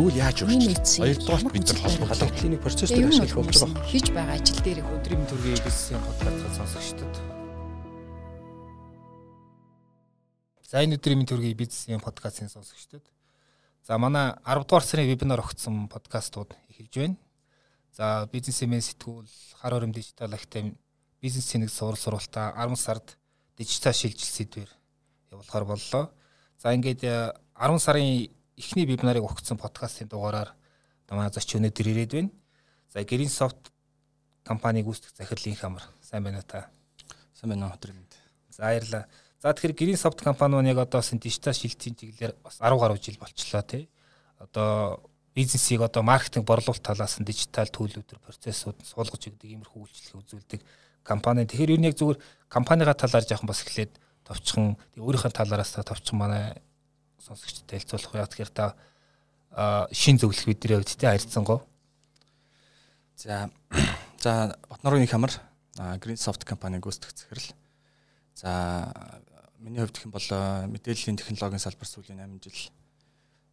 Тэгвэл яаж өөрчлөх? Хоёрдугаар бид нар холбоо халуун клиник процессыг ашиглах болж байгаа. Хийж байгаа ажил дээр өдрийн төргийн бизнесийн подкастыг сонсогчдод. За энэ өдрийн төргийн бизнесийн подкастын сонсогчдод. За манай 10 дугаар сарын вебинар огцсон подкастууд эхэлж байна. За бизнесмен сэтгүүл хар хором дижитал актем бизнесийн нэг сурал сургалтаа 10 сард дижитал шилжилт сэдвэр явуулахар боллоо. За ингээд 10 э, сарын эхний вебинарыг өгсөн подкастын дугаараар манай зоч өнөдөр ирээд байна. За Green Soft компаниг үүсгэх захирлын хамар сайн байна уу та? Сайн байна уу мэнд. За баярлалаа. За тэгэхээр Green Soft компани маань яг одоо дижитал шилжилтийн чиглэлээр бас 10 гаруй жил болчлоо тий. Одоо бизнесийг одоо маркетинг борлуулалт талаас нь дижитал төлөвлөлтөр процессууд суулгаж өгдөг иймэрхүү үйлчлэг үзүүлдэг компани. Тэгэхээр юу нэг зүгээр компанийга талаар жоохон бас эхлээд товчхон өөрийнхөө талаараас та товчхон манай сонсогчдод хэлцүүлэх яа тэгэхээр та шин зөвлөх бидний хувьд тэ харьцангуй. За за Батнорын хамар Green Soft компаниг гүйцэтгэх захирал. За миний хувьд юм бол мэдээллийн технологийн салбар сүүлийн 8 жил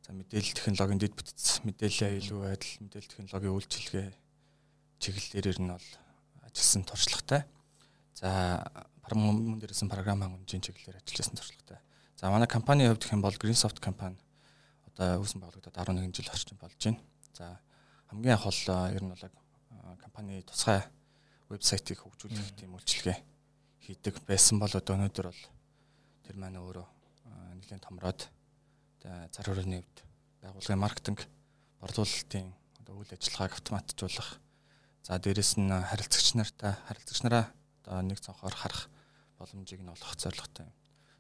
за мэдээлэл технологийн дэд бүтц мэдээллийн аюулгүй байдал мэдээлэл технологийн үйлчилгээ чиглэлээр нь бол ажилласан туршлагатай. За мөн дээрээс програм хангамжийн чиглэлээр ажилласан туршлагатай. За манай компанийн хувьд гэх юм бол Greensoft компани. Одоо үүсэн байгуулагдаад 11 жил орчим болж байна. За хамгийн анх бол ер нь бол компани тусгай вебсайтыг хөгжүүлэх тийм үйлчилгээ хийдэг байсан бол одоо өнөөдөр бол тэр маань өөрөө нэгэн томроод зар хүрээний хувьд байгууллагын маркетинг борлуулалтын одоо үйл ажиллагааг автоматжуулах за дээрэс нь харилцагч нартай харилцагч нараа одоо нэг цонхоор харах боломжийг нь олох зорилготой юм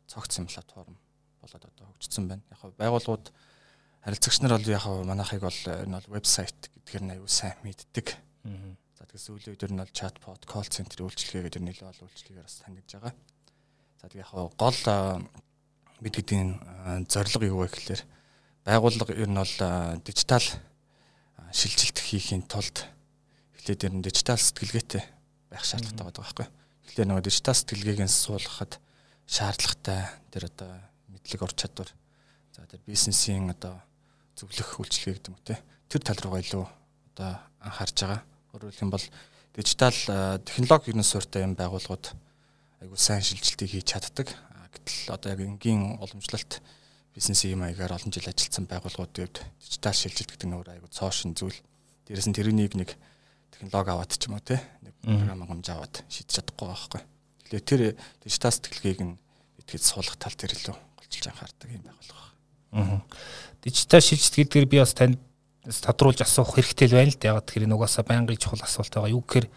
цогцсон платформ болоод одоо хөгжсөн байна. Яг байгууллагууд харилцагч нар бол яг манайхыг бол энэ бол вебсайт гэдгээр нь аюу сайн мэддэг. За тэгээс сүүлийн үед нь бол чатбот, колл центрийн үйлчилгээ гэдэг нэлээд олон үйлчилгээгээр бас танигдж байгаа. За тэг яг гол бид гэдгийн зорилго юу вэ гэхээр байгууллага ер нь бол дижитал шилжилт хийхийн тулд эхлээд ер нь дижитал сэтгэлгээтэй байх шаардлагатай байгаа байхгүй. Тэгэхээр нөгөө дижитал сэтгэлгээг нь суулгахад шаардлагатай тэр одоо мэдлэг ур чадвар за тэр бизнесийн одоо зөвлөх үйлчлэгээ гэдэг юм те тэр тал руугаа илүү одоо анхаарч байгаа. Өөрөөр хэлбэл дижитал технологи ернэс суурьтай юм байгууллагууд айгуу сайн шилжилтийг хийж чаддаг. Гэтэл одоо яг энгийн уламжлалт бизнесийн юм аягаар олон жил ажилласан байгууллагуудын хувьд дижитал шилжилт гэдэг нь өөр айгуу цоошин зүйл. Дээрээс нь тэрнийг нэг технологи аваад ч юм уу те нэг програм хангамж аваад шийдэж чадахгүй байхгүй. Тэгэхээр тэр дижитал сэтгэлгээг нь итгэж суулгах тал дээр илүү голчилж анхаардаг юм байгуулга. Аа. Дижитал шилжилт гэдгээр би бас танд тодруулж асуух хэрэгтэй л байна л да. Яг тэгэхээр нугасаа байнгын чухал асуулт байгаа. Юу гэхээр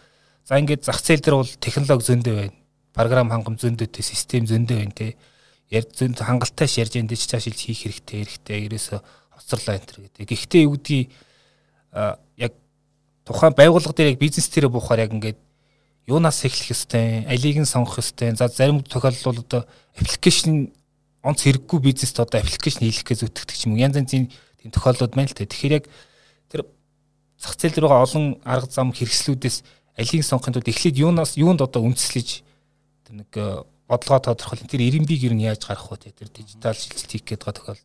за ингээд зах зээл дээр бол технологи зөндөө байна. Програм хангам зөндөөтэй, систем зөндөө байна те. Ярь зөнд хангалттай ширж энэ дижитал шилжилт хийх хэрэгтэй, хэрэгтэй. Ерөөсө хоцорлоо энэ төр гэдэг. Гэхдээ юу гэдгийг яг тухайн байгууллага дээр яг бизнес дээр буухаар яг ингээд юунаас эхлэх ёстой, алийг нь сонгох ёстой. За зарим тохиолдол бол одоо аппликейшн онц хэрэггүй бизнест одоо аппликейшн хийх гэж зүтгэдэг ч юм уу. Янз янзын тийм тохиолдлууд байна л те. Тэгэхээр яг тэр зах зээл рүү олон арга зам хэрэгслүүдээс алийг сонгохын тулд эхлээд юунаас юунд одоо үндэслэж тэр нэг э, бодлогоо тодорхойлох тэр ирэмбиг ер нь яаж гарах вэ. Тэр дижитал шилжилт хийх гэдэг тохиолдол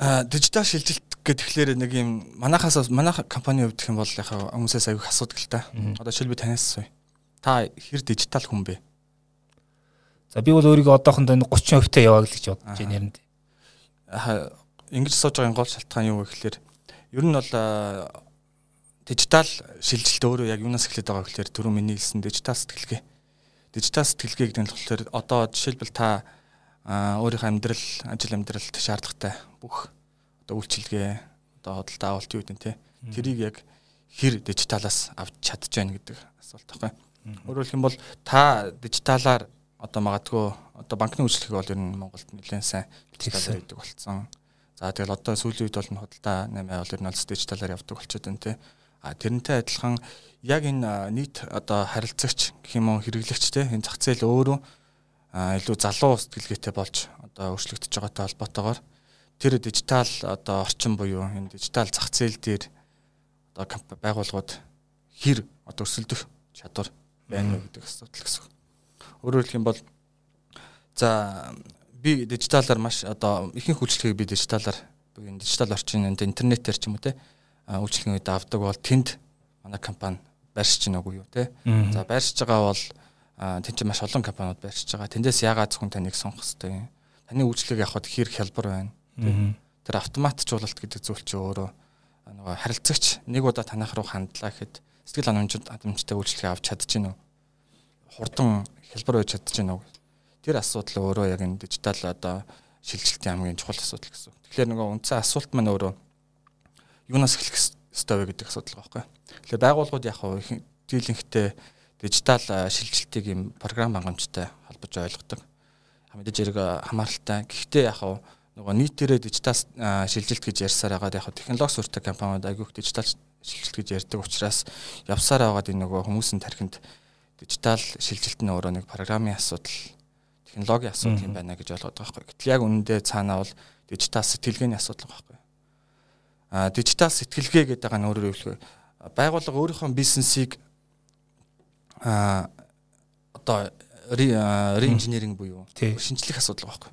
дижитал шилжилт гэхлээр нэг юм манахаас манайх компани хувьд гэх юм бол яг хүмүүсээс аягүй асуудаг л та. Одоо жишээл би танаас асууя. Та хэр дижитал хүн бэ? За би бол өөрийгөө одоохондоо 30% та яваа гэж бодож байна юм. Аа ингэж сууж байгаа гол шалтгаан юу вэ гэхлээр ер нь бол дижитал шилжилт өөрөө яг юунаас эхлээд байгаа гэхлээр түрүү миний хэлсэн дижитал сэтгэлгээ. Дижитал сэтгэлгээ гэдэг нь болохоор одоо жишээлбэл та өөрийнхөө амьдрал, ажил амьдралд шаардлагатай бүх одоо үйлчилгээ одоо хөдөлთა авалт юу гэдэг нь те тэрийг яг хэр дижиталаас авч чадж байна гэдэг асуулт байхгүй. Өөрөөр хэлэх юм бол та дижиталаар одоо магадгүй одоо банкны үйлчлэх бол ер нь Монголд нэлээд сайн дижиталаар хийдэг болсон. За тэгэл одоо сүүлийн үед бол хөдөлთა 8 бол ер нь олс дижиталаар явдаг болчиход байна те. А тэрнтэй адилхан яг энэ нийт одоо харилцагч гэх юм уу хэрэглэгч те энэ зах зээл өөрөө илүү залуу сэтгэлгээтэй болж одоо өөрчлөгдөж байгаатай холбоотойгоор тэр дижитал одоо орчин буюу энэ дижитал зах зээл дээр одоо байгууллагууд хэр одоо өсөлдөх чадвар байна вэ гэдэг асуудал гэсэн. Өөрөөр хэлэх юм бол за би дижиталаар маш одоо ихэнх үйлчлэгийг би дижиталаар буюу энэ дижитал орчинд интернетээр ч юм уу те үйлчлэгийн үед авдаг бол тэнд манай компани байршиж байна уу юу те. За байршиж байгаа бол тэнд чинь маш олон компаниуд байршиж байгаа. Тэндээс яагаад зөвхөн таныг сонгох хэрэгтэй юм? Таны үйлчлэгийг авахд хэр хялбар байна. Тэр автоматжуулалт гэдэг зүйл чинь өөрөө нөгөө харилцагч нэг удаа танах руу хандлаа гэхэд сэтгэл ханамжид хадамжтай үйлчлэгээ авч чадчихэв үү? Хурдан хялбар байж чадчихэв үү? Тэр асуудал өөрөө яг энэ дижитал одоо шилжилтийн хамгийн чухал асуудал гэсэн. Тэгэхээр нөгөө үндсэн асуулт маань өөрөө юунаас эхлэх ёстой вэ гэдэг асуудал байгаа байхгүй. Тэгэхээр байгууллагууд яг хөө дийлэнхтэй дижитал шилжилтийг юм програм хангамжтай холбож ойлгодог. Мэдээж зэрэг хамааралтай. Гэхдээ яг хөө нөгөө нийтээрээ дижитал шилжилт гэж ярьсаар байгаа яг технологи суртаг компаниуд агиух дижитал шилжилт гэж ярьдаг учраас явсаар байгаад энэ нөгөө хүмүүсийн тархинд дижитал шилжилт нь өөрөө нэг програмын асуудал технологийн асуудал юм байна гэж ойлгоод байгаа байхгүй. Гэтэл яг үнэндээ цаанаа бол дижитал сэтгэлгээний асуудал байхгүй. А дижитал сэтгэлгээ гэдэг нь өөрөөр хэлбэл байгууллага өөрийнхөө бизнесийг а одоо реинженеринг буюу шинжлэх асуудал байхгүй.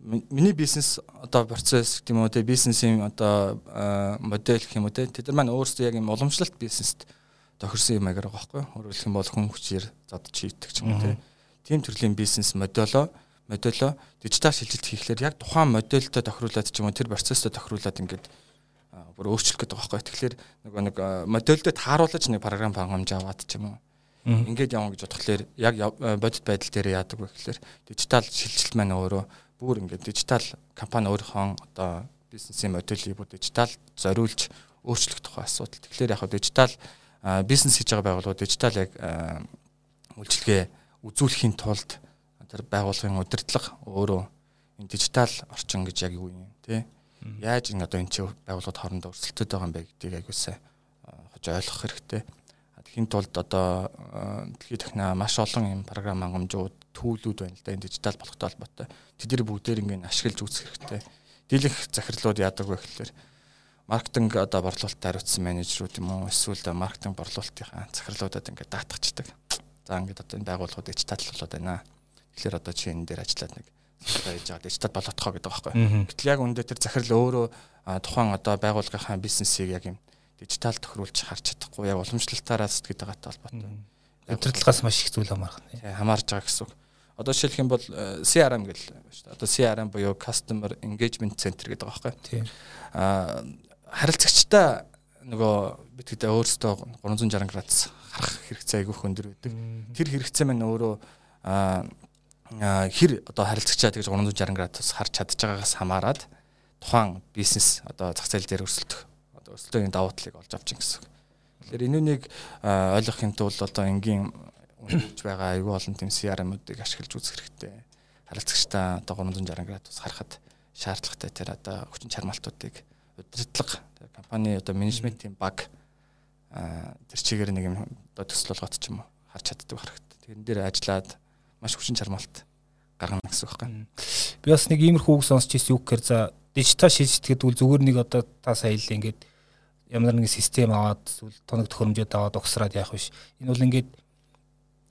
Миний бизнес одоо процесс гэдэг юм уу те бизнесийн одоо модель гэх юм уу те тэд нар маань өөрсдөө яг юм уламжлалт бизнест тохирсон юм агаар байгаа байхгүй. Өөрөөр хэлэх юм бол хүн хүчээр зодж хийдэг ч юм уу те тийм төрлийн бизнес модельо модельо дижитал шилжилт хийхлээр яг тухайн модельтой тохируулаад ч юм уу тэр процесстой тохируулаад ингээд бүр өөрчлөх гэдэг байгаа байхгүй. Тэгэхээр нөгөө нэг модельдөө тааруулж нэг програм хангамж аваад ч юм уу. Ингээд явна гэж бодхолоор яг бодит байдал дээр яадаг вэ гэхээр дижитал шилжилт маань өөрөө бүр ингээд дижитал компани өөрийнхөө одоо бизнесийн модельийг бүр дижитал зориулж өөрчлөх тухай асуудал. Тэгэхээр яг дижитал бизнес хийж байгаа байгууллагууд дижитал яг үйлчлэгээ үзүүлэхийн тулд тэр байгууллагын удирдлага өөрөө энэ дижитал орчин гэж яг юу юм те яаж энэ одоо энэ чи байгууллагууд хоорондоо өрсөлдөд байгаа юм бэ гэдгийг аягуулсаа хож ойлгох хэрэгтэй. Тэхийн тулд одоо дэлхийн техно маш олон юм програм хангамжууд түүлүүд байна л да энэ дижитал болохтой холбоотой. Тэдний бүгдээр ингээд ашиглаж үзэх хэрэгтэй. Дийлэнх захирлууд яадаг вэ гэхээр маркетинг одоо борлуулалт хариуцсан менежерүүд юм уу эсвэл маркетинг борлуулалтынхаа захирлуудад ингээд даатгачдаг За ингээд одоо энэ байгууллагууд дижитал болоод байна. Тэгэхээр одоо чи энэ дээр ажиллаад нэг хийж байгаа дижитал болоотхоо гэдэг байхгүй. Гэтэл яг үндэ тэр захирал өөрөө тухайн одоо байгууллагынхаа бизнесийг яг юм дижитал тохируулж харж чадахгүй яг уламжлалтаараа сэтгэж байгаатай холбоотой. Удирдлагаас маш их зүйл хамаарх нь. Хамаарж байгаа гэсэн үг. Одоо жишээлх юм бол CRM гэл байна шүү дээ. Одоо CRM буюу Customer Engagement Center гэдэг байгаа байхгүй. Тийм. Аа харилцагчтай нөгөө бид гэдэг өөрсдөө 360 градус харах хэрэгцээ айгүйх өндөр байдаг. Тэр хэрэгцээ маань өөрөө хэр одоо харилцагчаа тэгж 360 градус харж чадж байгаагаас хамаарат тухайн бизнес одоо зах зээл дээр өрсөлдөх өрсөлдөөний давуу талыг олж авч ин гэсэн. Тэгэхээр энүүнийг ойлгохын тулд одоо энгийн үнэлж байгаа айгүй олон тийм CRM-уудыг ашиглаж үзэх хэрэгтэй. Харилцагчтай одоо 360 градус харахад шаардлагатай тэр одоо хүчин чармаалтуудыг удирдлага компани одоо менежментийн баг тэр чигээр нэг юм одоо төсөл болгоод ч юм уу харж чаддаг харагд. Тэрэн дээр ажиллаад маш хүчин чармаалт гаргана гэсэн үг байна. Би бас нэг иймэрхүү үг сонсч ирсэн үг гэхээр за дижитал шилжилт гэдэг үл зүгээр нэг одоо та сая хэлээ ингээд ямар нэгэн систем аваад тоног төхөөрөмжөд аваад угсраад яах биш. Энэ бол ингээд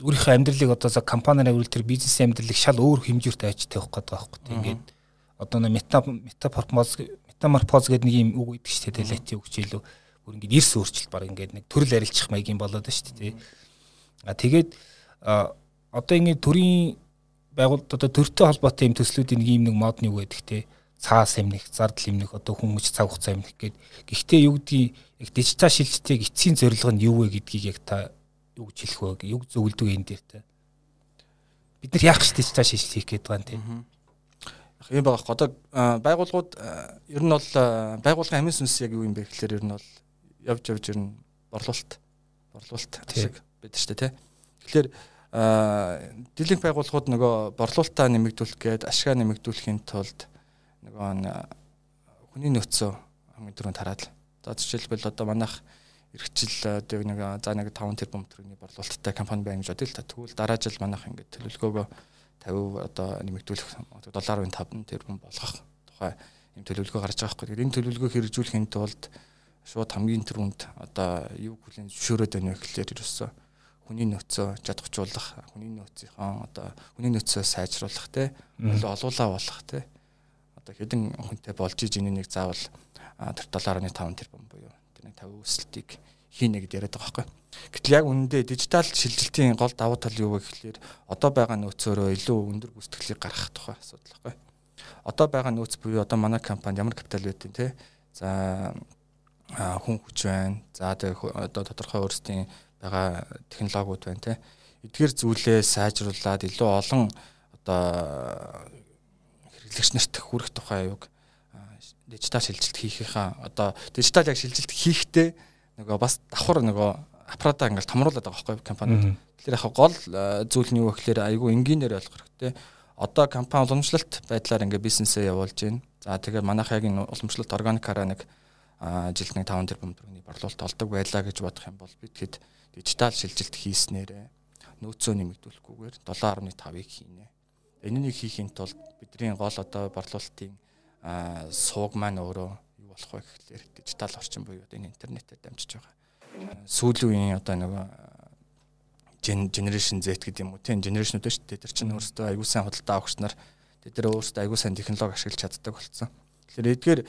өөрийнхөө амьдралыг одоо за компанираа үрэл тэр бизнесийн амьдралыг шал өөр хэмжүүртэй ажиж тавих гэдэг байгаа байхгүй. Ингээд одоо мета метапорпоз метаморфоз гэдэг нэг юм үг өгдөг шүү дээ латин үг хичээлүү бүр ингээд эрс өөрчлөлт баг ингээд нэг төрөл арилчих маягийн болоод байна шүү дээ. А тэгээд одоо ингээд төрийн байгууллага одоо төртэй холбоотой юм төслүүдийн нэг юм нэг мод нь юу гэдэг те цаас эмнэх, зардал эмнэх, одоо хүмүүж цаг хугацаа эмнэх гээд гэхдээ юу гэдгийг яг дижитал шилжилтийг эцсийн зорилго нь юу вэ гэдгийг яг та юу гэж хэлэх вэ? Юу зөвлөдөг энэ дээр те. Бид нар яах гэж дижитал шилжилт хийх гээд байгаа юм те юм байгаа. Одоо байгууллагууд ер нь бол байгууллагын амин сүнс яг юу юм бэ гэхээр ер нь бол явж явж ирнэ борлуулалт борлуулалт ашиг байдаг шүү дээ тий. Тэгэхээр дийлэнх байгууллагууд нөгөө борлуулалтаа нэмэгдүүлэх гээд ашигаа нэмэгдүүлэхийн тулд нөгөө хүний нөөцөө хамгийн түрүүнд хараад л. За жишээлбэл одоо манайх эрхчил одоо нэг за нэг 5 тэрбум төгрөгийн борлуулалттай компани байна гэж бодъё л та. Тэгвэл дараа жил манайх ингээд төлөвлөгөөгөө 50 одоо нэмэгдүүлэх долларын 5 тэрбум болгох тухай юм төлөвлөгөө гарч байгаа хгүй. Энэ төлөвлөгөө хэрэгжүүлэхийн тулд шууд хамгийн түрүүнд одоо юу хүлэн зөвшөөрөөд байна вэ гэхлээр ерөөсөө хүний нөөцөө чадахжуулах, хүний нөөцийнхөө одоо хүний нөөцөө сайжруулах те олуулаа болох те одоо хэдэн хүнтэй болж иж энийг заавал тэр 7.5 тэрбум буюу тэр нэг 50 өсөлтийг хийнэ гэдээ яриад байгаа байхгүй. Гэтэл яг үнэндээ дижитал шилжилтийн гол давуу тал юу вэ гэхэлэр одоо байгаа нөөцөөрөө илүү өндөр гүйцэтгэлийг гаргах тухай асуудал байхгүй. Одоо байгаа нөөц буюу одоо манай компани ямар капитал байдیں۔ те. За хүн хүч байна. За одоо тодорхой өөрсдийн байгаа технологиуд байна те. Эдгээр зүйлээ сайжруулад илүү олон одоо хэрэглэгч нарт хүрэх тухай юг дижитал шилжилт хийхийнхаа одоо дижитал яг шилжилт хийхдээ нөгөө бас давхар нөгөө аппаратаа ингээл томруулад байгаа байхгүй компаниуд. Тэгэхээр яг гол зүйл нь юу вэ гэхээр айгүй энгийнээр ойлгох хэрэгтэй. Одоо компани уламжлалт байдлаар ингээ бизнесээ явуулж байна. За тэгээ манайх яг энэ уламжлалт органикаараа нэг жилд нэг 5 тэрбум төгрөгийн борлуулалт олдог байлаа гэж бодох юм бол бид хэд дижитал шилжилт хийснээрээ нөөцөө нэмэгдүүлэхгүйгээр 7.5-ыг хийнэ. Энэнийг хийхийн тулд бидний гол одоо борлуулалтын сууг маань өөрөө юу болох вэ гэхлээр дижитал орчин буюу энэ интернетээр дамжиж байгаа. Сүүлийн үеийн одоо нөгөө generation Z гэдэг юм уу тийм generation-ууд шүү дээ. Тэр чинь өөрсдөө аягүй сайн худалдаа авахч нар тэд нар өөрсдөө аягүй сайн технологи ашиглаж чаддаг болсон. Тэгэхээр эдгээр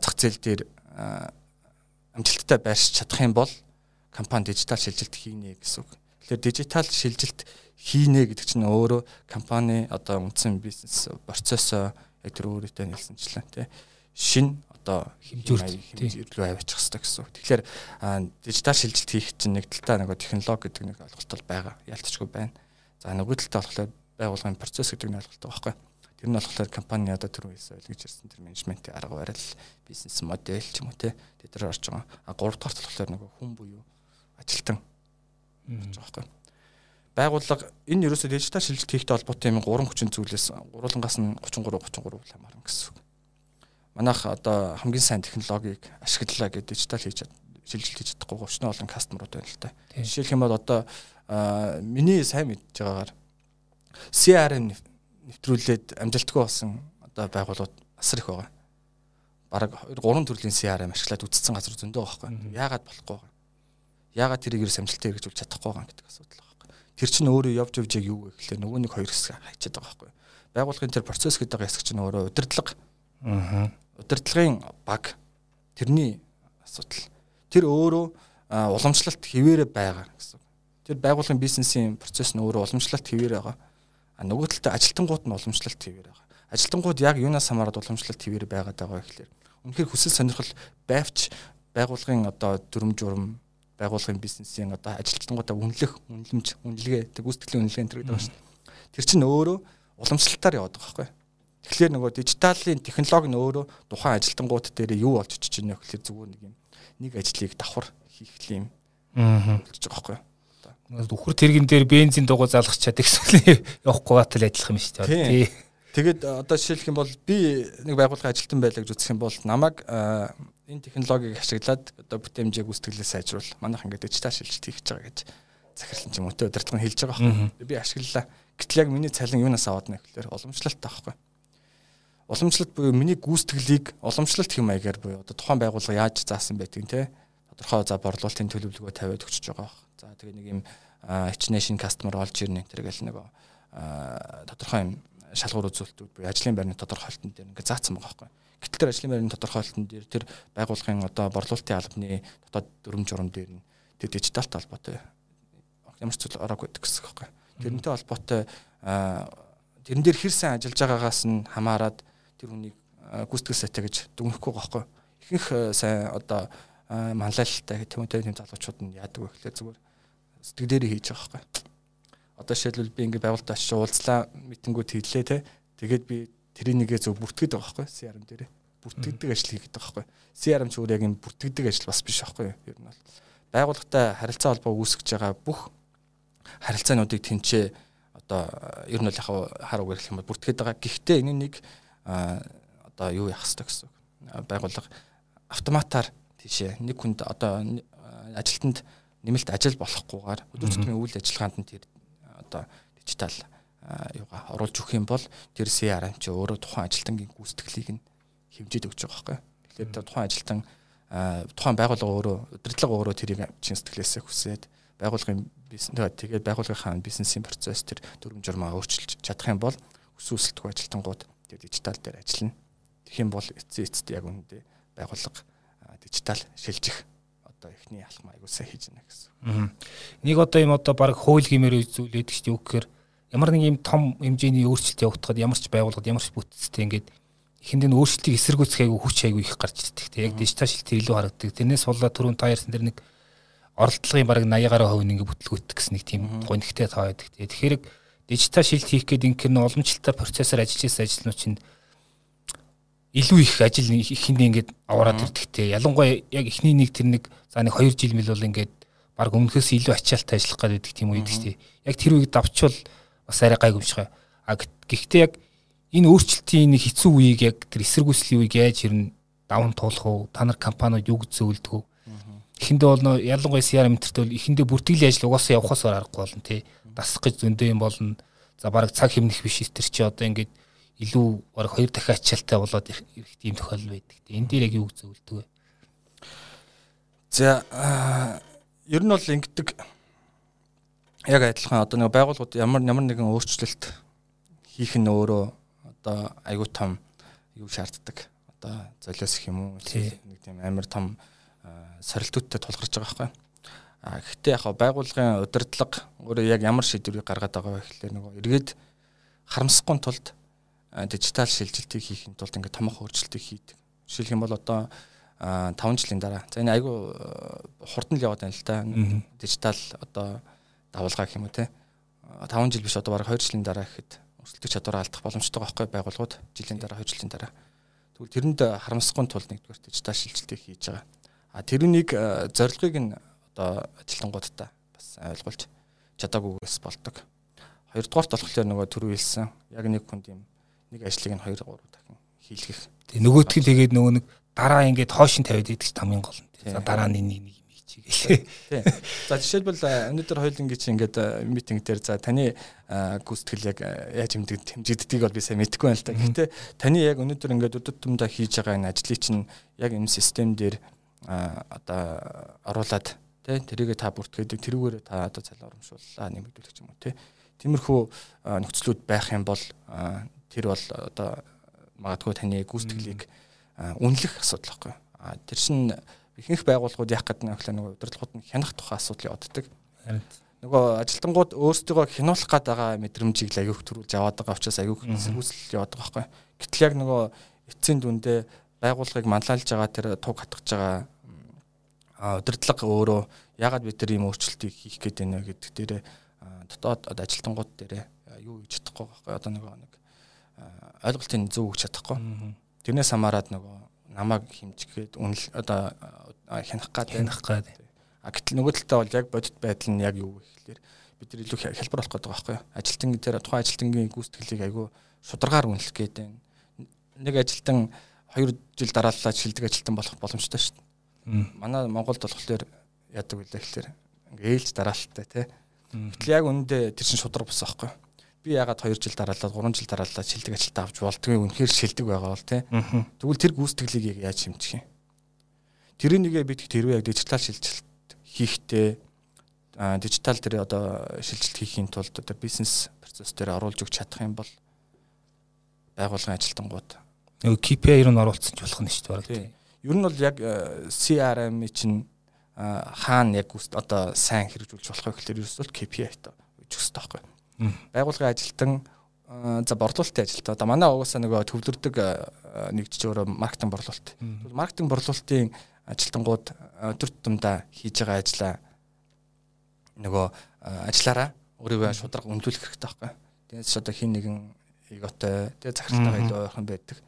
зах зээл дээр амжилттай байршиж чадах юм бол компани дижитал шилжилт хийнэ гэсэн үг. Тэгэхээр дижитал шилжилт хийнэ гэдэг чинь өөрөө компани одоо үндсэн бизнес процессоо яг тэр өөрөөтэй нэлсэнчлэн тий шин одоо хэмжүүрт рүү аваачих хэрэгтэй гэсэн. Тэгэхээр дижитал шилжилт хийх чинь нэг талдаа нэг технологи гэдэг нэг ойлголт бол байгаа. Ялцчгүй байна. За нөгөө талдаа болохоор байгууллагын процесс гэдэг нэг ойлголт байгаа байхгүй. Тэр нь болохоор компани одоо тэр үеэс ойлгож ирсэн тэр менежментийн арга барил, бизнес модель ч юм уу те. Тэр орж байгаа. А гурав дахь болохоор нөгөө хүн буюу ажилтан гэж байгаа байхгүй. Байгууллага энэ ерөөсөө дижитал шилжилт хийхтэй холбоотой юм 3 хүчин зүйлээс гурвангаас нь 33 33 хамаарна гэсэн үг. Манайх одоо хамгийн сайн технологиг ашиглалаа гэдэг дижитал хийж шилжилт хийж чадахгүй говчны олон кастомерууд байна л та. Жишээлх юм бол одоо миний сайн мэдж байгаагаар CRM нэвтрүүлээд амжилтгүй болсон одоо байгууллагууд асар их байгаа. Бараг 2 3 төрлийн CRM ашиглаад үтцсэн газар зөндөө байгаа байхгүй. Яагаад болохгүй байгаа яагаад тэрийг ерөөс амжилттай хэрэгжүүлж чадахгүй байгаа гэдэг асуудал байхгүй. Тэр чинь өөрөө явж явж яг юу гэхлээр нөгөө нэг хоёр хэсэг хайчаад байгаа байхгүй. Байгууллагын тэр процесс гэдэг байгаа хэсэг чинь өөрөө удирдлага. Аа. Удирдлагын баг тэрний асуудал. Тэр өөрөө уламжлалт хിവэрэ байгаа гэсэн. Тэр байгууллагын бизнесийн процесс нь өөрөө уламжлалт хിവэрэ байгаа. А нөгөө талд ажилтангууд нь уламжлалт хിവэрэ байгаа. Ажилтангууд яг юунаас хамаарат уламжлалт хിവэрэ байгаад байгаа вэ гэхлээр. Үнэхээр хүсэл сонирхол байвч байгуулгын одоо дүрм журм байгууллагын бизнесийн одоо ажилтнуудаа үнэлэх, үнэлэмж, үнэлгээ, тэг гүйцэтгэлийн үнэлгээ энэ гэдэг байна шүү дээ. Тэр чинь өөрөө уламжлалтаар яваад байгаа байхгүй. Тэгэхээр нөгөө дижиталын технологи нь өөрөө тухайн ажилтнууд дээр юу болж очиж байна вэ гэхэлэр зүгээр нэг юм нэг ажлыг давхар хийх юм аа болж байгаа байхгүй. Үхэр тэрэгэн дээр бензин дугуй залгах чаддаг гэсэн явахгүй батал адилах юм шүү дээ. Тэгээд одоо жишээлх юм бол би нэг байгууллагын ажилтан байлаа гэж үзэх юм бол намайг энэ технологиг ашиглаад одоо бүтээмжийг үүсгэлээ сайжруул. Манайх ингээд дижитал шилжилт хийж байгаа гэж захирлан ч юм уу нь хэлж байгаа байхгүй. Би ашиглалаа. Гэтэл яг миний цалин юунаас аваад нэ гэхээр уламжлалт таахгүй. Уламжлалт буюу миний гүйцэтгэлийг уламжлалт хэм маягаар буюу одоо тухайн байгууллага яаж заасан байдгийг те тодорхой за борлуулалтын төлөвлөгөө тавиад өгч байгаа. За тэгээ нэг юм хичнээн кастомер олж ирнэ тэр гэл нэг тодорхой юм шалгуур үзүүлэлтүүд буюу ажлын байрны тодорхойлолтын дээр ингээд заасан байгаа байхгүй. Гэтэл тэр ажлын байрны тодорхойлолтын дээр тэр байгууллагын одоо борлуулалтын албаны дотоод дүрм журам дээр нь тэр дижиталтай холбоотой ямар ч зүйл ороогүй гэсэн үг байхгүй. Тэрнтэй холбоотой тэрэн дээр хэр сайн ажиллаж байгаагаас нь хамаарад тэр хүнийг гүйцэтгэл сайтай гэж дүгнэхгүй байхгүй. Ихэнх сайн одоо манлайлалтай тийм үү тийм залуучууд нь яадаг вэ гэхлээр зүгээр сэтгэлээрээ хийж байгаа байхгүй. Одоо жишээлбэл би ингээд байгуулалтаа очиж уулзлаа митингүүд хийлээ те. Тэгээд би тэрийг нэгээ зөв бүртгэдэг байгаа байхгүй CRM дээр. Бүртгэдэг ажил хийгээд байгаа байхгүй CRM ч өөр яг юм бүртгэдэг ажил бас биш байхгүй ер нь бол. Байгууллагатай харилцаа холбоо үүсгэж байгаа бүх харилцаануудыг тэнцээ одоо ер нь бол яг хар үг гэх юм бол бүртгээд байгаа. Гэхдээ энэ нэг одоо юу яах хэрэгтэй гэсэн байгууллага автоматар тийшээ нэг хүнд одоо ажилтнанд нэмэлт ажил болохгүйгээр өдөр тутмын үйл ажиллагаанд нь тэр одоо дижитал юугаа оруулж өгөх юм бол тэр CRM чи өөрөө тухайн ажилтнгийн гүйцэтгэлийг нь хэмжээд өгч байгаа байхгүй. Тэгэхээр тухайн ажилтан тухайн байгууллага өөрөө удирдлага өөрөө тэрийг чин сэтгэлээсээ хүсээд байгууллагын бизнес тэгээд байгууллагынхаа бизнесийн процесс тэр дүрм журмаа өөрчилж чадах юм бол өсвөлтгүй ажилтангууд тэр дижитал дээр ажиллана. Тэгэх юм бол эцсийн эцэд яг үүндээ байгууллага дижитал шилжих одоо эхний алхам аягуулсаа хийж байна гэсэн. Нэг одоо юм одоо баг хууль гэмээр шүү дээ. Юу гэхээр ямар нэг юм том хэмжээний өөрчлөлт явагдахад ямар ч байгууллагад ямар ч бүтцтэй ингээд эхэнд нь өөрчлөлтийг эсэргүүцэх айгүй хүч айгүй их гарч ирдэг. Тэг яг дижитал шилтер илүү харагддаг. Тэрнээс болоо түрүүн та ярьсан дэр нэг оролдлогын бараг 80 гаруй хувь ингээ бүтлгүүтдэг гэсэн нэг тийм гонигтэй таа байдаг. Тэгэхээр дижитал шилт хийх гээд ингэр нь уламжлалтаар процессор ажиллаж байсан ажлынууд чинь илүү их ажил ихэндээ ингээд аваад ирдэгтэй. Ялангуяа яг эхний нэг тэр нэг за нэг 2 жил мэл бол ингээд баг өмнөхөөс илүү ачаалттай ажиллах гэдэг тийм үед дээ. Яг тэр үед давчвал бас арай гайгүймшгүй. А гэхдээ яг энэ өөрчлөлтийн нэг хэцүү үеийг яг тэр эсэргүүцлийн үеийг яаж хэрн даван туулах уу? Та нар компаниуд юу гэж зөвлөдөг үү? Эхэндээ бол нөө ялангуяа CRM мэтэртэй бол эхэндээ бүртгэлийн ажил угаасаа явахаас аргагүй болно тий. Дасах гэж зөндөө юм болно. За баг цаг хэмнэх биш тэр чи одоо ингээд илүү баг хоёр дахин ачаалттай болоод ирэх тийм тохиолдол байдаг. Энэ дээр яг юу гэж зөвлөдөг вэ? За ер нь бол ингэдэг яг адилхан одоо нэг байгууллагууд ямар ямар нэгэн өөрчлөлт хийх нь өөрөө одоо айгүй том юу шаарддаг. Одоо золиос их юм уу? Нэг тийм амар том сорилтуудтай тулгарч байгаа байхгүй. А гэхдээ яг байгууллагын удирдлага өөрөө яг ямар шийдвэрийг гаргаад байгаа вэ гэхлээр нөгөө эргээд харамсахгүй тулд дижитал шилжилтийг хийхин тулд ингээд томоохон өөрчлөлтийг хийдэг. Жишээлх юм бол одоо 5 жилийн дараа. За энэ айгүй хурдан л яваад байна л да. Дижитал одоо давалгаа гэх юм уу те. 5 жил биш одоо бараг 2 жилийн дараа гэхэд өрсөлдөх чадвараа алдах боломжтой байхгүй байгууллагууд жилийн дараа 2 жилийн дараа. Тэгвэл тэрэнд харамсахгүй тул нэгдүгээр дижитал шилжилтийг хийж байгаа. А тэрнийг зорилгыг нь одоо ажилтнуудтай бас ойлгуулж чадаагүйгээс болдог. Хоёрдугаарт болохоор нөгөө түрүү хэлсэн яг нэг хүнд юм нэг ажлыг нь 2 3 дахин хийлгэх. Тэг нөгөөтг нь тэгээд нөгөө нэг дараа ингээд хоошин тавиад идэх тамийн гол нь. За дараа нь нэг нэг хийчихээ. Тийм. За жишээлбэл өнөөдөр хоёулангийн чи ингээд митинг дээр за таны гүйцэтгэл яг яаж хэмдэг хэмжигддгийг бол би сайн мэдэхгүй байна л та. Гэхдээ таны яг өнөөдөр ингээд өдөр тутамдаа хийж байгаа энэ ажлыг чинь яг энэ систем дээр одоо оруулаад тий тэрийг та бүртгээдэг тэрүүгээр та одоо цалин урамшууллаа нэмэгдүүлэх юм уу тий. Тиймэрхүү нөхцлүүд байх юм бол тэр бол одоо магадгүй таны гүйцэтгэлийг үнэлэх асуудал байхгүй. А тэр чинь ихэнх байгууллагууд яах гэдэг нь гэхлээр нөгөө удирдлагууд нь хянах тухай асуудал явуулдаг. Нөгөө ажилтнууд өөрсдөө хянуулах гээд байгаа мэдрэмжийг л аягүй төрүүлж аваад байгаа учраас аягүй хүсэл яваад байгаа байхгүй. Гэтэл яг нөгөө эцсийн дүндээ байгууллагыг манлайлж байгаа тэр туг хатгаж байгаа удирдлага өөрөө ягаад бид тэр ийм өөрчлөлтийг хийх гээд байна гэдэг дээр дотоод ажилтнууд дээр юу хийж чадахгүй байхгүй. Одоо нөгөө нэг ойлголтын зөв өгч чадахгүй. Тэрнээс хамаарат нөгөө намайг хэмжихэд үнэл одоо хянах гад хянах гад. А гэтэл нөгөө талдаа бол яг бодит байдал нь яг юу вэ гэхэлэр бид нар илүү хялбар болох гэдэг байхгүй юу? Ажилтан тэр тухайн ажилтнгийн гүйцэтгэлийг айгүй шударгаар үнэлэх гээд байна. Нэг ажилтан 2 жил дарааллаад шилдэг ажилтан болох боломжтой шүү дээ. Манай Монголд болохоор яадаг вэ гэхэлэр ээлж дараалттай тий. Гэтэл яг үүндээ тэр чинь шудраг бос байхгүй юу? Би ягаад 2 жил дараалаад 3 жил дараалаад шилдэг ажилтаа авч болдгийг үнэхээр шилдэг байгаа бол тий. Тэгвэл тэр гүйцэтгэлийг яаж хэмжих юм? Тэрийг бид тэрвээ яг дижитал шилжилт хийхдээ дижитал тэр одоо шилжилт хийхийн тулд одоо бизнес процесс дээр оруулж өгч чадах юм бол байгууллагын ажилтнууд нөгөө KPI-ээр нь оруулсан ч болох нь шүү дээ. Ер нь бол яг CRM чинь хаана яг одоо сайн хэрэгжүүлж болох вэ гэхээр ерөөсөө KPI-тай үжих хэрэгтэй байхгүй? Байгуулгын ажилтан за борлуулалтын ажилт. Одоо манай угаасаа нөгөө төвлөрдөг нэгж өөрөө маркетинг борлуулалт. Маркетинг борлуулалтын ажилтангууд өдөр тутамдаа хийж байгаа ажлаа нөгөө ажиллаараа өөрийгөө шудраг өнлүүлэх хэрэгтэй байхгүй. Тэгээс одоо хин нэгэн эготой тэгээ захиралтайгаа илүү ойрхон байдаг.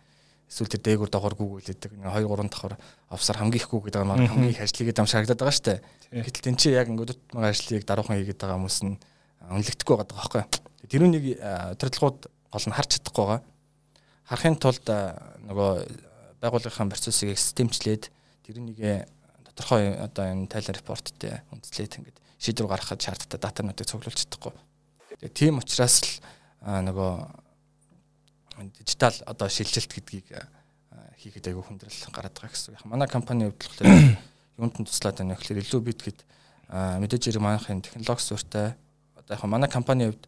Эсвэл тэр дээгүүр доогоор гүгүүлдэг. Нэг 2 3 давхар офсар хамгийн их гүгээд байгаа маань хамгийн их ажлыг дам шаарагдаад байгаа шүү дээ. Гэтэл тэн чи яг ингээд өдөр ажлыг даруухан хийгээд байгаа хүмүүс нь үнэлэгдэхгүй байгаа байхгүй. Тэрүүнийг удирдлагууд гол нь харж чадахгүй байгаа. Харахын тулд нөгөө байгууллагын процессыг системчлээд тэрүүнийг тодорхой одоо энэ тайлан репорттэй үндэслээд ингээд шийдвэр гаргахад шаардлагатай датануудыг цуглуулж чадахгүй. Тэгээ тийм учраас л нөгөө дижитал одоо шилжилт гэдгийг хийхэд айгүй хүндрэл гараад байгаа гэсэн үг. Манай компани болохоор юунд нь туслаад байна вэ гэхээр илүү бид хэд мэдээж хэрэг манайхын технологи суурьтай одоо яг манай компанийн хувьд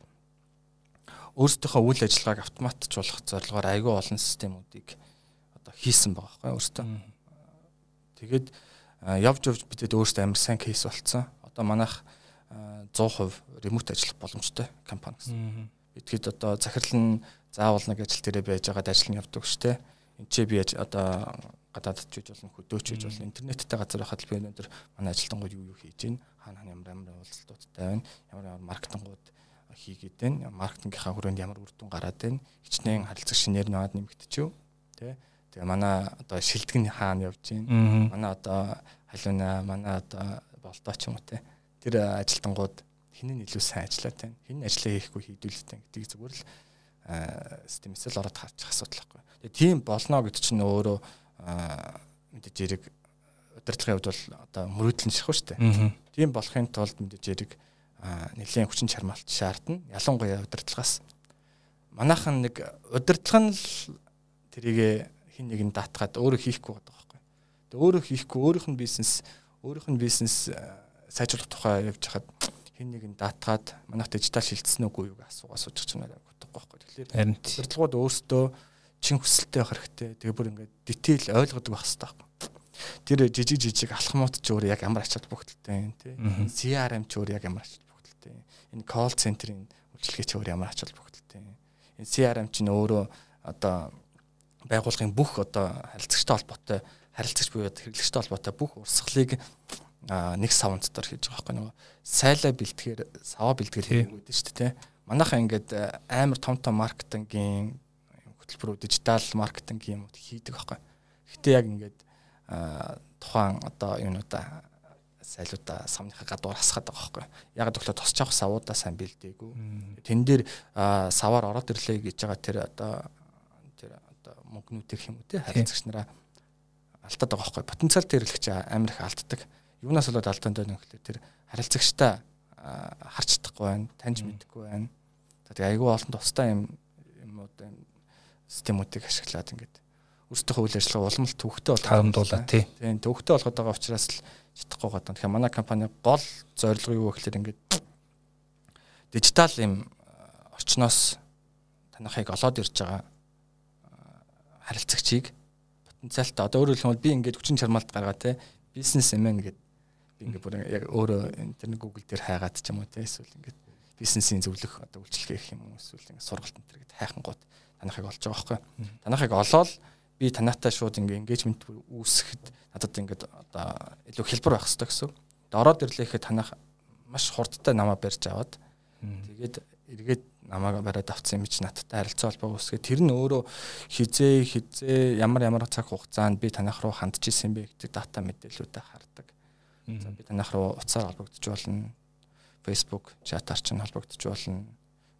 өөрсдийнхөө үйл ажиллагааг автоматжуулах зорилгоор айгүй олон системүүдийг одоо хийсэн байгаа байхгүй өөртөө. Тэгээд явж явж бидэд өөртөө амар сайн кейс болцсон. Одоо манайх 100% ремоут ажиллах боломжтой компани гэсэн. Бидгээд одоо захирал нь заавал нэг ажил дээрээ байж байгаад ажил нь явдаг шүү дээ. Энд чи би одоо гадаадд ч гэж болно хөдөөч гэж болно интернеттэй газар байхад би өнөөдөр манай ажилтнууд юу юу хийж байна хаана хаана ямар ямар уулзалтуудтай байна ямар ямар маркетингууд хийгээд байна маркетингийнхаа хүрээнд ямар үр дүн гараад байна хичнээн харилцаг шинээр наваад нэмэгдчихв тий Тэгээ манай одоо шилдэг нь хаана явж байна манай одоо халиуна манай одоо болдоо ч юм уу тий тэр ажилтнууд хинэн илүү сайн ажиллаад байна хин ажиллаа хийхгүй хийдүүлдэг гэдэг зүгээр л системээс л ороод харчих асуудал байхгүй. Тэгээ тийм болно гэдэг чинь өөрөө мэдээж яриг удирдлагын хувьд бол одоо мөрөөдөл нь шахав шүү дээ. Тийм болохын тулд мэдээж яриг нэлийн хүчин чармаалт шаардна. Ялангуяа удирдлагаас манайхан нэг удирдлага нь л тэрийг хин нэг нь даатгаад өөрөө хийхгүй байгаа байхгүй. Тэгээ өөрөө хийхгүй өөрийнх нь бизнес өөрийнх нь бизнес сайжруулах тухай явж хахад хин нэг нь даатгаад манайх дижитал шилжсэн үгүй юу асуугаа сууж чана гэдэг байхгүй. Тэгэхээр удирдлагууд өөрсдөө чин хүсэлтэй байх хэрэгтэй. Тэгээ бүр ингээд детейл ойлгодог байх хэрэгтэй байхгүй. Тэр жижиг жижиг алхмууд ч өөр яг ямар ачаал бүгдэлтэй юм тий. CRM ч өөр яг ямар ачаал бүгдэлтэй. Энэ call center-ийн үйлчлэгээ ч өөр ямар ачаал бүгдэлтэй. Энэ CRM чинь өөрөө одоо байгууллагын бүх одоо харилцагчтай холбоотой харилцагч буюу хэрэглэгчтэй холбоотой бүх урсгалыг нэг савн дотор хийж байгаа байхгүй нөгөө сайлаа бэлтгэхээр саваа бэлтгэхээр хийгээд шүү дээ тий. Манайхаа ингээд амар том том маркетингийн хөтөлбөрүүд дижитал маркетинг юмуд хийдэг байхгүй. Гэтэ яг ингээд тухайн одоо юунуудаа сайлуудаа самныхаа гадуур хасгаад байгаа байхгүй. Яг тэгэхээр тосч авах савуудаа сайн бэлдээгүй. Тэн дээр саваар ороод ирлээ гэж байгаа тэр одоо тэр одоо мөнгнүүдийг юм үү те харилцагч нараа алдаад байгаа байхгүй. Потенциалтай хэрэглэгч амар их алддаг. Юунаас болоод алдаанд байна гэхэлээ тэр харилцагчтай харч чадахгүй байна, таньж мэдэхгүй байна. Тэгээ айгүй олон тустай юм юмуд системүүдийг ашиглаад ингээд өөрсдийнхөө үйл ажиллагаа уламжлалт төвхтэй бол таамдуулаа тий. Тийм төвхтэй болгоод байгаа учраас л чадахгүй гадаа. Тэгэхээр манай компани гол зорилго юу вэ гэхээр ингээд дижитал юм орчноос танахыг олоод ирж байгаа харилцагчийг потенциалтай одоо өөрөөр хэлбэл би ингээд хүчин чармаалт гаргаа те бизнес юм гээд би ингээд бүр яг өөрөө интернет Google дээр хайгаад ч юм уу те эсвэл ингээд бизнесийн зөвлөх одоо үйлчлэг гэх юм уу эсвэл ингээд сургалт энэ төр гээд хайхан гот танахыг олж байгаа байхгүй. Танахыг олоод би танаатай шууд ингээ engagement үүсгэхэд надад ингээд одоо илүү хэлбэр байх хэрэгтэй гэсэн. Ороод ирлээхэд танах маш хурдтай намаа барьж аваад тэгээд эргээд намааг бариад авцсан юм чи надтай харилцаа холбоо үүсгээд тэр нь өөрөө хизээ хизээ ямар ямар цаг хугацаанд би танах руу хандж исэн бэ гэдэг дата мэдээллүүдээ хардаг. За би танах руу утсаар холбогдож болно. Facebook чатаар ч холбогдож болно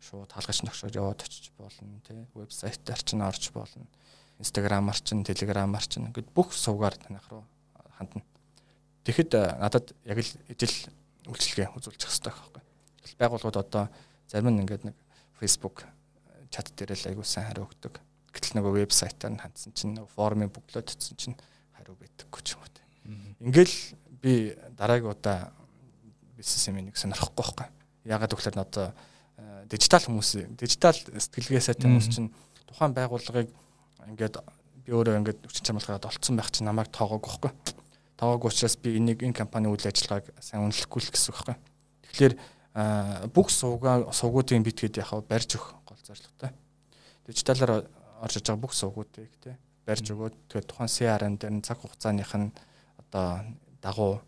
шууд хаалгач нөхшөөр яваад очиж болно тий вебсайтаар ч орж болно инстаграмаар ч телеграмаар ч ингээд бүх сувгаар танах руу хандна тэгэхэд надад яг л ижил үйлчлэгээ үзүүлчих хэрэгтэй байхгүй. Тэгэл байгууллагууд одоо зарим нь ингээд нэг Facebook чат дээр л айгуу сайн хариу өгдөг. Гэтэл нөгөө вебсайтаар нь хандсан чинь нөгөө формын бүглөөд утсан чинь хариу байдаггүй ч юм уу ингээл би дараагийн удаа бизнес юм нэг сонирхгүй байхгүй. Ягаад гэвэл одоо дижитал хүмүүс дижитал сэтгэлгээ сайтай хүмүүс чинь тухайн байгууллагыг ингээд би өөрөө ингээд хүчин чармайлгаад олцсон байх чинь намайг тоогоогүй байхгүй. Тоогоогүй учраас би энийг энэ компани үйл ажиллагааг сайн үнэлэхгүй л гэсэн үг байхгүй. Тэгэхээр бүх сувгаа сувгуудын битгээд яхав барьж өгөх гол зорилготой. Дижиталаар орж иж байгаа бүх сувгуудыг тий барьж өгөөд тэгээд тухайн CRM дээр цаг хугацааных нь одоо дагуу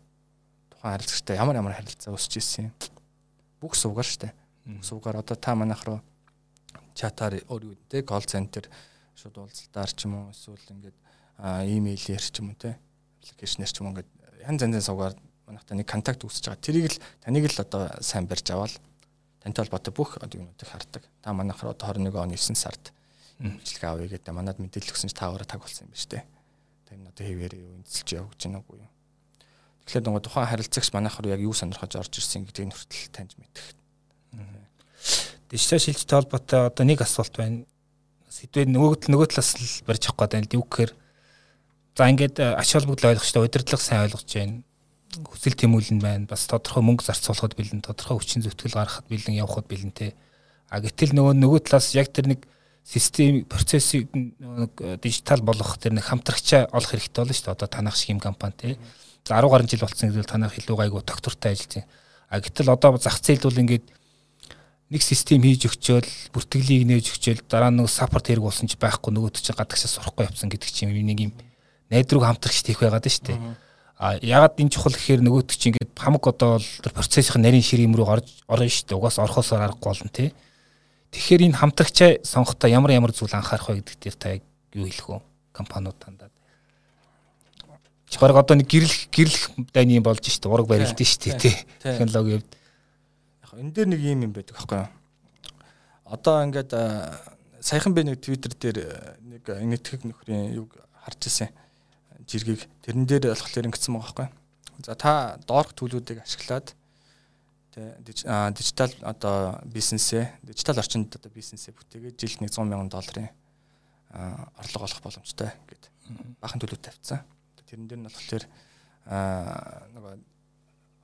тухайн харилцагчтай ямар ямар харилцаа өсөж ирсэн бүх сувгаар штэ суугаар одоо та манайх руу чатаар өөр үедээ кол центр шууд уулзалтаар ч юм уу эсвэл ингээд имэйлээр ч юм уу те аппликейшнээр ч юм уу ингээд янз янзын суугаар манайхтай нэг контакт үүсэж байгаа. Тэрийг л таныг л одоо сайн барьж аваад тантай холбоотой бүх юмнуудыг хардаг. Та манайх руу одоо 21 оны 9 сард үйлчлэг авъя гэдэг манад мэдээлэл өгсөн чи та өөрөө таг болсон юм байна шүү дээ. Тэр нь одоо хэвээр юу эзэлж явж гэнэ үгүй юу. Тэгэхээр нөгөө тухайн харилцагч манайх руу яг юу сонирхож орж ирсэн гэдгийг хүртэл таньж мэдэх Дижитал шилжилттэй холбоотой одоо нэг асуулт байна. Сэдвээ нөгөө нөгөө талаас л барьж авах гэдэг нь юу гэхээр за ингээд э, ач холбогдол ойлгочтой удирдлага сайн ойлгож байна. Хүсэл тэмүүлэн байна. Бас тодорхой мөнгө зарцуулахад бэлэн, тодорхой хүчин зүтгэл гаргахад бэлэн, явахад бэлэн те. А гэтэл нөгөө нөгөө талаас яг тэр нэг систем процессыг дижитал болгох тэр нэг хамтрагчаа олох хэрэгтэй болно шүү дээ. Одоо танах шиг юм компани тий. За 10 гаруй жил болсон гэдэг танах илүү гайгүй доктортай ажиллаж байна. А гэтэл одоо зах зээлд бол ингээд нэг систем хийж өгчөөл бүртгэлийг нээж өгчөөл дараа нь саппорт хэрэг болсон ч байхгүй нөгөөд чинь гадагшаа сурахгүй явсан гэдэг чинь нэг юм найдрууг хамтрагч тийх байгаад шүү дээ. А ягаад энэ чухал гэхээр нөгөөд чинь ингээд хамаг одоо бол тэр процессын нарийн ширээм рүү орж орно шүү дээ. Угаас орхосоор аргагүй болно тий. Тэгэхээр энэ хамтрагчаа сонгохдоо ямар ямар зүйл анхаарах вэ гэдэг дээр та юу хэлэх вэ? Компаниуд тандаад. Чухал одоо нэг гэрлэх гэрлэх дайны болж шүү дээ. Ураг барилдсан шүү дээ тий. Технологи хувьд. Яг энэ дээр нэг юм юм байдаг аахгүй юу? Одоо ингээд саяхан би нэг Twitter дээр нэг нэгтгэх нөхрийн юг харж ирсэн жиргэг тэрэн дээр болохоор ингэсэн байгаа байхгүй. За та доорх төлөвүүдийг ашиглаад дижитал одоо бизнесээ дижитал орчинд одоо бизнесээ бүтээгээд жилд 100 сая долларын орлого олох боломжтой гэд бахан төлөв тавьсан. Тэрэн дээр нь болохоор нөгөө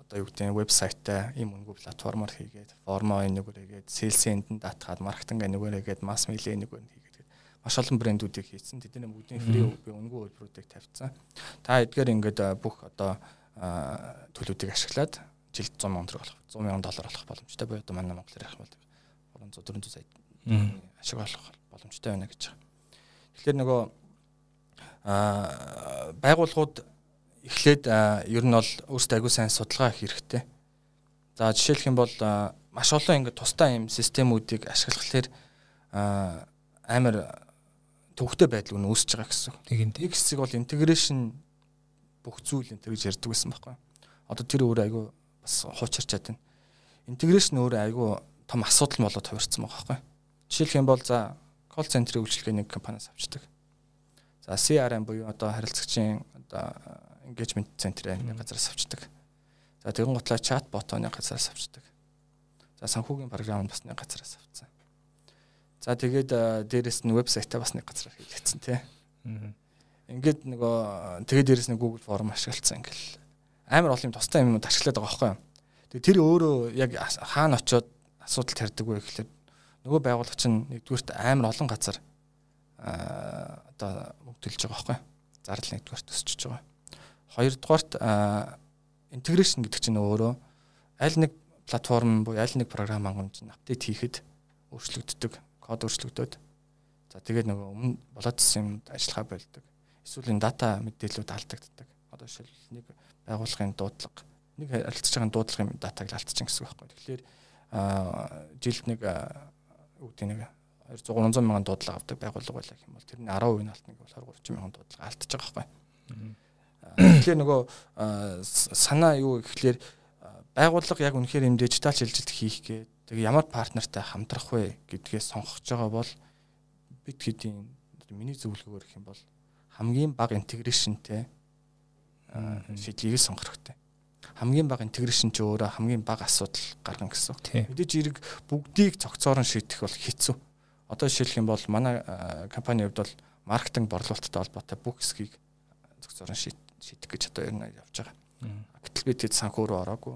одоо юу гэдэг нь вебсайтаа ийм үнэгүй платформоор хийгээд формо энэгээр хийгээд sales end-д татгаад маркетинг энэгээр хийгээд масс медиа энэгээр маш олон брэндүүдийг хийсэн. Тэдний бүгдийн фри би үнгүй хөлбөрүүдийг тавьсан. Та эдгээр ингээд бүх одоо төлөвүүдийг ашиглаад жилд 100 сая төгрөг болох 100 сая доллар болох боломжтой одоо манай Монголоор ярих бол 300 400 сая ашиг болох боломжтой байна гэж байгаа. Тэгэхээр нөгөө а байгууллагууд эхлээд ер нь бол өөрсдөө агүй сайн судалгаа хийх хэрэгтэй. За жишээлх юм бол маш олон ингэ тусдаа юм системүүдийг ашиглахлаар амар төвхтэй байдал нь үүсэж байгаа гэсэн. Тэгин нэг хэсэг бол интеграшн бүх зүйл энэ гэж ярьдаг байсан байхгүй. Одоо тэр өөр айгүй бас хуучирчаад байна. Интеграшн өөр айгүй том асуудал болоод хувирсан байгаа байхгүй. Жишээлх юм бол за колл центрийн үйлчилгээний компаниас авчдаг. За CRM буюу одоо харилцагчийн одоо engagement центрийн газраас авчдаг. За тэгэн гутлаа чат ботоны газраас авчдаг. За санхүүгийн програм басны газраас авцсан. За тэгээд дээрэс нь вебсайтаа бас нэг газар хийлгэсэн тий. Ингээд нөгөө тэгээд дээрэс нь Google Form ашиглацсан ингээл амар олон юм тустай юм ашиглаад байгаа байхгүй. Тэгээд тэр өөрөө яг хаана очиод асуудал тарьдаг вэ гэхэлээ нөгөө байгууллага чинь нэгдүгürt амар олон газар аа одоо мөнгө төлж байгаа байхгүй. Зардал нэгдүгürt төсөж байгаа. Хоёрдугаарт интеграшн гэдэг чинь өөрөө аль нэг платформ буюу аль нэг програм хангамж апдейт хийхэд өөрчлөгддөг код өөрчлөгдөөд за тэгээд нөгөө өмнө болоодсэн юм ажиллахаа болдог. Эсвэл энэ дата мэдээлэлүүд алдагддаг. Одоо жишээл нэг байгууллагын дуудлага нэг харилцаж байгаа дуудлагын датаг алдчихсан гэсэн үг байхгүй. Тэгэхээр жилд нэг үүдээ нэг 200 300 мянган дуудлага авдаг байгууллага байлаа гэх юм бол тэрний 10% нь алтна гэвэл 20 30 мянган дуудлага алдчихж байгаа байхгүй. Тэгэхээр нөгөө санаа юу гэхэлэр байгууллага яг үнэхээр юм дижитал шилжилт хийх гээд Тэгээ ямар партнертай хамтрах вэ гэдгээс сонгож байгаа бол бид хэдийн миний зөвлөгөөр гэх юм бол хамгийн бага интеграшнтэй шийдлийг сонгох хэрэгтэй. Хамгийн бага интеграшн ч өөрөө хамгийн бага асуудал гаргана гэсэн. Мэдээж эрг бүгдийг цогцоор нь шийдэх бол хэцүү. Одоо жишээлх юм бол манай компани хувьд бол маркетинг борлуулалттай холбоотой бүх хэсгийг цогцоор нь шийдэх гэж одоо ер нь явж байгаа. Гэтэл бид хэд санхүү рүү ороогүй.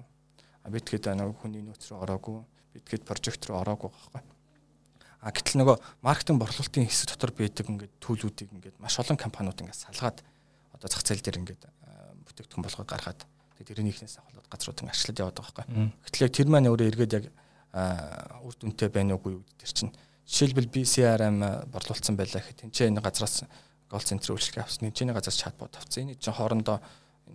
Бид хэд нэг хүний нөөц рүү ороогүй бидгээд прожект руу ороогүй байхгүй. А гэтэл нөгөө маркетинг борлуулалтын хэсэг дотор байдаг ингээд төлүүдийг ингээд маш олон компаниуд ингээд салгаад одоо зах зээл дээр ингээд бүтээгдэхүүн болгоод гаргаад тэгээд тэрнийхнээс ахвал газрууд ингээд ашиглаад яваад байгаа байхгүй. Гэтэл яг тэр маань өөрөө эргээд яг үр дүнтэй байна уугүй юу тэр чинь жишээлбэл би CRM борлуулсан байлаа гэхэд тэнцээ энэ газраас гол центр үйлчлэг авсан. Тэнцээний газраас чатбот авсан. Энэ чинь хоорондоо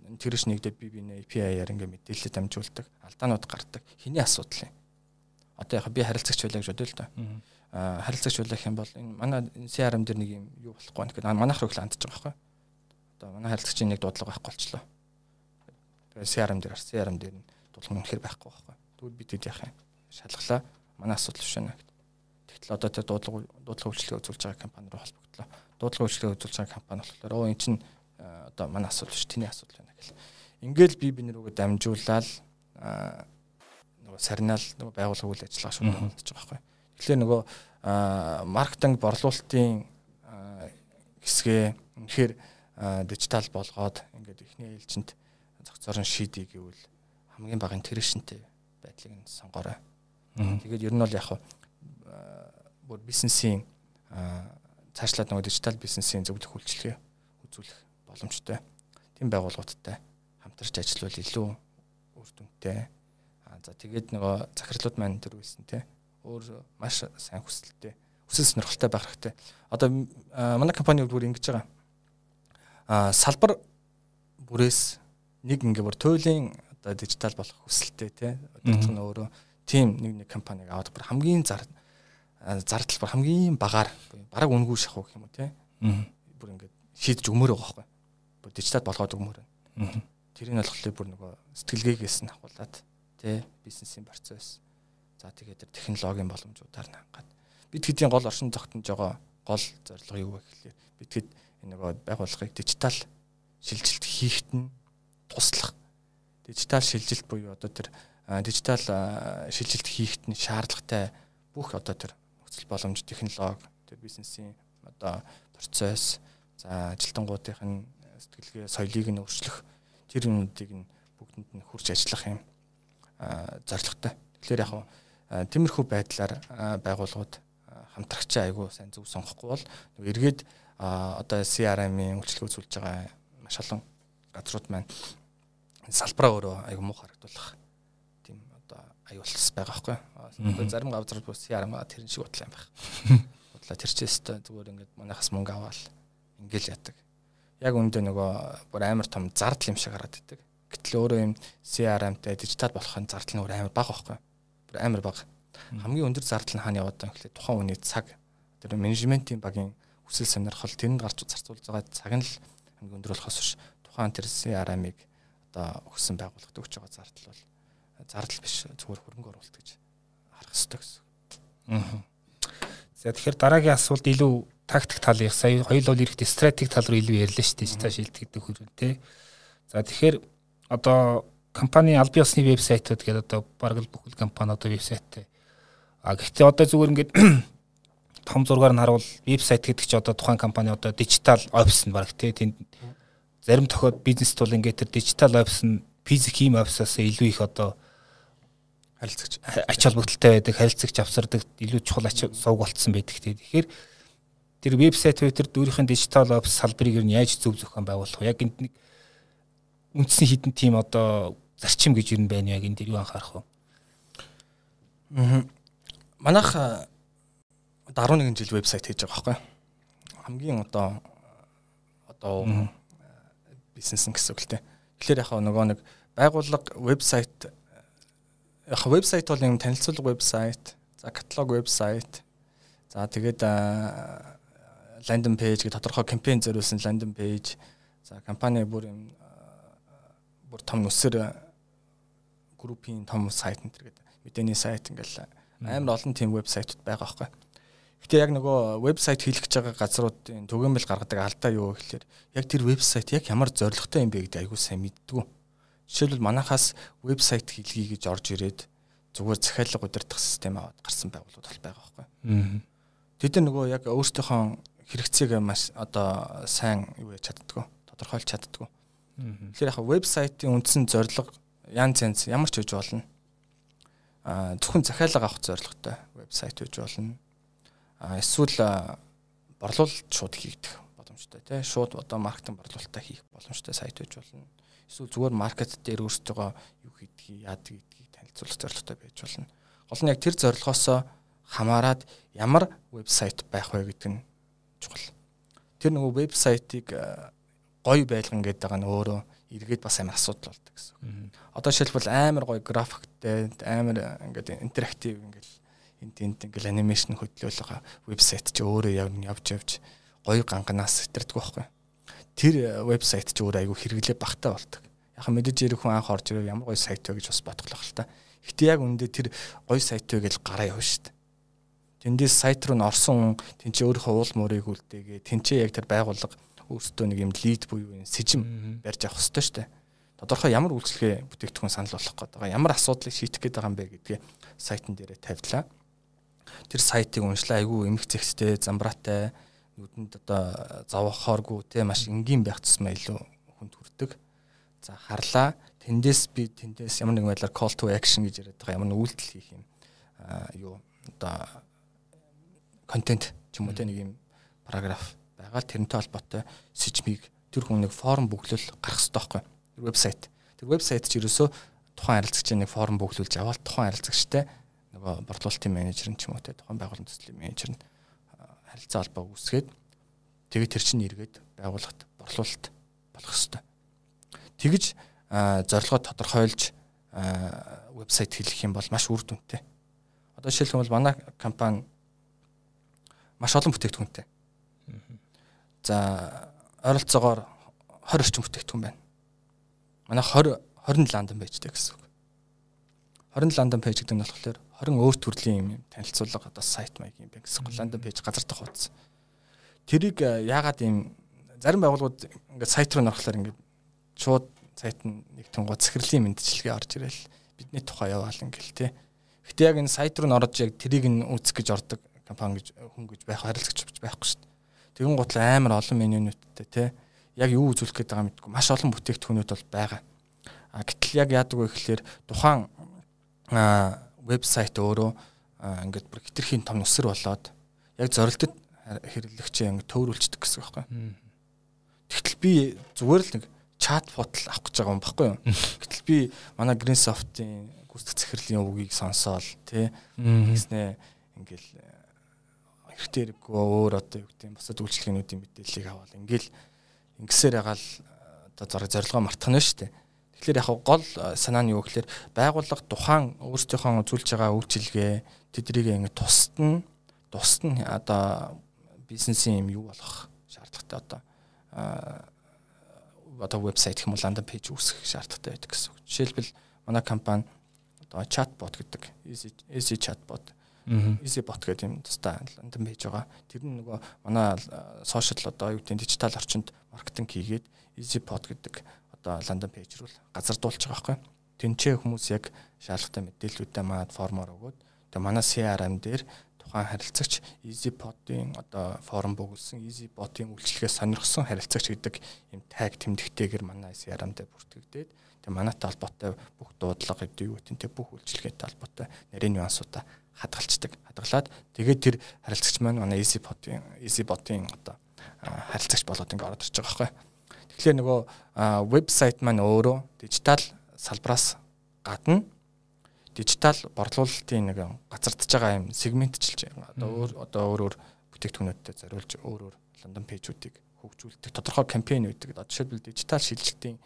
интеграшн нэгдээд би бинэ API-аар ингээд мэдээлэл дамжуулдаг. Алдаанууд гардаг. Хиний асуудал юм одоо яг би харилцагч байлаа гэж бодъё л доо. Аа харилцагч байлаа гэх юм бол энэ манай CRM дээр нэг юм юу болохгүй байна гэхэд манайх руу их хандж байгаа байхгүй. Одоо манай харилцагчийн нэг дуудлага байхгүй болчлоо. CRM дээр CRM дээр нь дуудлага үнэхээр байхгүй байхгүй. Тэгвэл бид хэд яах юм? Шалглаа. Манай асуудал байна гэдэг. Тэгтэл одоо тэр дуудлага дуудлага үйлчлэгээ үзүүлж байгаа компани руу холбогдлоо. Дуудлага үйлчлэгээ үзүүлж байгаа компани болохоор оо эн чинь одоо манай асуудал биш, тэний асуудал байна гэл. Ингээл би биний рүүгээ дамжуулаад нөгөө сарнаал нөгөө байгууллага үйл ажиллагаа шууд хөндөж байгаа байхгүй. Тэгэхээр нөгөө маркетинг борлуулалтын хэсгээ үнэхээр дижитал болгоод ингээд эхний ээлжинд зохицорон шийдий гэвэл хамгийн бага интеграшнтэй байдлыг нь сонгоорой. Тэгээд ер нь бол яг бүр бизнесийн цаашлаад нөгөө дижитал бизнесийн зөвлөх үйлчлэгээ үзүүлэх боломжтой. Тийм байгууллагуудтай хамтарч ажиллавал илүү үр дүнтэй. Аа за тэгээд нөгөө захирлууд маань тэр үйлсэн те өөр маш сайн хүсэлттэй хүсэл сонирхолтой байх хэрэгтэй. Одоо манай компани бүр ингэж байгаа. Аа салбар бүрээс нэг ингээ бүр туйлын одоо дижитал болох хүсэлтэй те одоолох нь өөрөө тийм нэг нэг компаниг аваад бүр хамгийн зар зардал бүр хамгийн багаар бараг үнгүй шахах гэх юм уу те. Бүр ингээ шийдэж өгмөр байгаа байхгүй. Бүр дижитал болгоод өгмөр байна. Тэрийг болохоор бүр нөгөө сэтгэлгээгээс нь ахуулаад те бизнесийн процесс. За тэгээд тэр технологийн боломжуудаар нь хангаад. Бид хэдийн гол оршин тогтнож байгаа гол зорилго юу вэ гэхлээр бид хэд нөгөө байгууллагыг дижитал шилжилт хийхэд нь туслах дижитал шилжилт буюу одоо тэр дижитал шилжилт хийхэд нь шаардлагатай бүх одоо тэр нөхцөл боломж технологи бизнесийн одоо процесс за ажилтнуудынх нь сэтгэлгээ соёлыг нь өөрчлөх тэр юмнуудыг нь бүгдэнд нь хурж ажиллах юм зорилготой. Тэгэхээр яг тиймэрхүү байдлаар байгууллагууд хамтрагчаа айгүй сайн зөв сонгохгүй бол эргээд одоо CRM-ийн үйлчлэг үзүүлж байгаа маш олон газрууд маань салбараа өөрөө айгүй муу харагдуулах аюулс байгаа байхгүй. Зарим газрууд бас CRM тэр шиг бодлоо юм байх. Бодлоо тэр ч өстой зүгээр ингээд манайхаас мөнгө аваад ингээл ятдаг. Яг үндэ нөгөө бүр амар том зардал юм шиг хараад идэг. Гэтэл өөрөө юм CRM-тэй дижитал болохын зардал нь өөр амар бага байхгүй. Бүр амар бага. Хамгийн өндөр зардал нь хаана яваад байгаа гэхлээр тухайн үний цаг тэр менежментийн багийн хүсэл сонирхол тэнд гарч зарцуулж байгаа цаг нь л хамгийн өндөр болохоос биш тухайн тэр CRM-ыг одоо өгсөн байгууллагад өгч байгаа зардал бол зардал биш зүгээр хөрөнгө оруулалт гэж харах хэрэгтэй гэсэн. Аа. За тэгэхээр дараагийн асуулт илүү тактик талын сая хоёул бол ирэхдээ стратеги тал руу илүү ярьлаа шүү дээ. Цааш шилдэг хөрөн тий. За тэгэхээр одоо компани аль биесны вебсайтууд гэдэг одоо бараг л бүхэл компани одоо вебсайттай А гэхдээ одоо зүгээр ингээд том зургаар нь харуул вебсайт гэдэг чи одоо тухайн компани одоо дижитал офис нь баг тий тэнд зарим тохиод бизнес тул ингээд тэр дижитал офис нь физик ийм офисаас илүү их одоо харилцагч ач холбогдолтой байдаг харилцагч авсардаг илүү чухал ач сувг болцсон байдаг тий тэгэхээр тэр вебсайт тэр дүүрийн дижитал офис салбарыг нь яаж зөв зохион байгуулах вэ? Яг энд нэг үндсэн хідэн тим одоо зарчим гэж юу байна яг энэ дэр юу анхаарах вэ? Аа манайх одоо 11 жил вебсайт хийж байгаа байхгүй хамгийн одоо одоо бизнес гэсэн үг л те. Тэгэхээр яг нөгөө нэг байгууллага вебсайт яг вебсайт бол юм танилцуулга вебсайт за каталог вебсайт за тэгээд ландинг пэйж гэх тодорхой кампайн зориулсан ландинг пэйж за компани бүр юм бүр том нүсэр группийн том сайт энэ төр гэдэг мэдээний сайт ингээл Амар олон тийм вебсайтууд байгаа байхгүй. Гэтэ яг нөгөө вебсайт хийлгэж байгаа газруудын түгээмэл гаргадаг алдаа юу гэхээр яг тэр вебсайт яг ямар зорилготой юм бэ гэдэг айгүй сайн мэддэг. Жишээлбэл манахаас вебсайт хийлгий гэж орж ирээд зүгээр захиалга удирдах систем аваад гарсан байгууллагууд бол байгаа байхгүй. Тэд нөгөө яг өөрсдийнхөө хэрэгцээг маш одоо сайн юу яаж чаддгүй тодорхойлж чаддгүй. Тэгэхээр яг вебсайтын үндсэн зорилго янз янз ямар ч үж болно зөвхөн захиалга авах зорилготой вебсайт үж болно. Эсвэл борлуулалт шууд хийгдэх боломжтой тий шууд одоо маркетинг борлуулалтаа хийх боломжтой сайт үж болно. Эсвэл зүгээр маркет дээр өөрсдөө юу хийдгийг яадаг гэдгийг танилцуулах зорилготой байж болно. Гол нь яг тэр зорилгоос хамаарад ямар вебсайт байх вэ гэдэг нь чухал. Тэр нөгөө вебсайтыг гоё байлган гэдэг байгаа нь өөрөө эргээд бас амар асуудал болдог гэсэн. Одоо жишээлбэл амар гоё графиктэй амар ингээд интерактив ингээд энд энд ингээд анимашн хөтлөөл байгаа вебсайт чи өөрөө явж явж гоё ганганаас сэтэрдэг байхгүй. Тэр вебсайт чи өөрөө айгүй хэрэглээ багтаа болдог. Яг мэдээж ирэх хүн анх орж ирээ ямар гоё сайт вэ гэж бас бодглох л та. Гэтэ яг үндэ тэр гоё сайт вэ гэж гараа явна шүү дээ. Тэндээс сайт руу н орсон тэнцээ өөрийнхөө уул мөрийг үлдээгээ тэнцээ яг тэр байгууллага өөртөө нэг юм лид буюу сэжим барьж авах хэрэгтэй шүү дээ. Тодорхой ямар үйлчлэгээ бүтээгдэхүүн санал болгох гээд байгаа, ямар асуудлыг шийдэх гээд байгаа юм бэ гэдгийг сайтн дээрээ тавьдлаа. Тэр сайтыг уншлаа айгүй эмх зэгцтэй, замбраатай, нүдэнд одоо зовхооргүй те маш энгийн байх тусмаа илүү. За харлаа. Тэндээс би тэндээс ямар нэгэн байдлаар call to action гэж яриад байгаа ямар нэг үйлдэл хийх юм юу одоо контент ч юм уу те нэг юм параграф байгаа. Л тэрнтэй холбоотой сэжмийг тэр хүн нэг форм бүглэл гаргах хэрэгтэй байхгүй вебсайт тэр вебсайт ч ерөөсөө тухайн харилцагчийн нэг форм бүглүүлж аваад тухайн харилцагчтай нөгөө борлуулалтын менежер нь ч юм уу те тухайн байгууллагын төслийн менежер нь харилцаа холбоо үүсгээд тэгээд тэр чинь эргээд байгууллагт борлуулалт болох хэрэгтэй тэгж зорилгоо тодорхойлж вебсайт хэлэх юм бол маш үр дүнтэй. Одоо жишээлбэл манай компани маш олон бүтээгдэхүүнтэй. За ойролцоогоор 20 орчим бүтээгдэхүүн байна. Манай 20 20 ландон пэйжтэй гэсэн үг. 20 ландон пэйж гэдэг нь болохоор 20 өөр төрлийн юм танилцуулга одоо сайт маяг юм байна гэсэн үг. Ландон пэйж газар дах хуудас. Тэрийг яагаад юм зарим байгууллагууд ингээд сайт руу нөрөхлөөр ингээд шууд сайт нь нэг тунгууд захирлын мэдчилгээ орж ирэл бидний тухай яваал ингээл тий. Гэтэ яг энэ сайт руу н орж яг тэрийг нь үүсгэх гэж ордог компани гэж хүн гэж байх харилцагч байхгүй шүү дээ. Тэгэн гутал амар олон менюнуудтай тий. Яг юу үзүүлэх гээд байгаа мэдгүй маш олон бүтээгдэхүүнүүд бол байгаа. А гэтэл яг яадаг вэ гэхэлэр тухайн вебсайт өөрөө ингээд бүр хитрхийн том нүсэр болоод яг зорилтод хэрэглэгчээ ингээд төөрүүлчихдэг гэсэн үг байхгүй. Тэгтэл би зүгээр л нэг чат ботл авах гэж байгаа юм баггүй юу. Гэтэл би манай Greensoft-ийн гүйцэтгэх захирлын үгийг сонсоол тий. Гэснээ ингээл хэрэгтэй хэрэггүй өөр одоо юу гэдэг бусад үйлчлэгнүүдийн мэдээллийг аваад ингээл ингэсээр ягаал одоо зориг зорилгоо мартах нь шүү дээ. Тэгэхээр яг гол санаа нь юу гэхээр байгууллага тухайн өөрсдийнхөө үзүүлж байгаа үйлчилгээ тэднийг ингэ тусад нь тусад нь одоо бизнесийн юм юу болох шаардлагатай одоо одоо вебсайт гэх юм уу ландинг пэйж үүсгэх шаардлагатай байдаг гэсэн үг. Жишээлбэл манай компани одоо чатбот гэдэг easy chatbot easy bot гэдэг юм тустай ландинг пэйж байгаа. Тэр нь нөгөө манай сошиал одоо юу гэдэг дижитал орчинд маркетинг хийгээд easy bot гэдэг одоо ландинг пэйж рүү газардуулж байгаа байхгүй. Тэнцээ хүмүүс яг шаардлагатай мэдээллүүдээ маад формоор өгөөд тэгээ манай CRM дээр тухайн харилцагч EasyBot-ийн одоо форум бүгэлсэн EasyBot-ийн үйлчлэгээс сонирхсон харилцагч гэдэг юм таг тэмдэгтэйгэр манай CRM дээр бүртгэгдээд тэгээ манайтай холбоотой бүх дуудлага гэдэг юу гэдэг бүх үйлчлэгээтэй холбоотой нарийн нюансуудаа хадгалцдаг. Хадгалаад тэгээд тэр харилцагч маань манай EasyBot-ийн EasyBot-ийн одоо харилцагч болоод ингэ ороод ирж байгаа байхгүй. Тэгэхээр нөгөө вебсайт маань өөрөө дижитал салбараас гадна дижитал борлуулалтын нэг гацардж байгаа юм сегментчилж одоо одоо өөр өөр бүтээгдэхүүнүүдэд зориулж өөр өөр лондон пэйжүүдийг хөгжүүлдэг тодорхой кампайн үүдэг. Одоо жишээлбэл дижитал шилжилтийн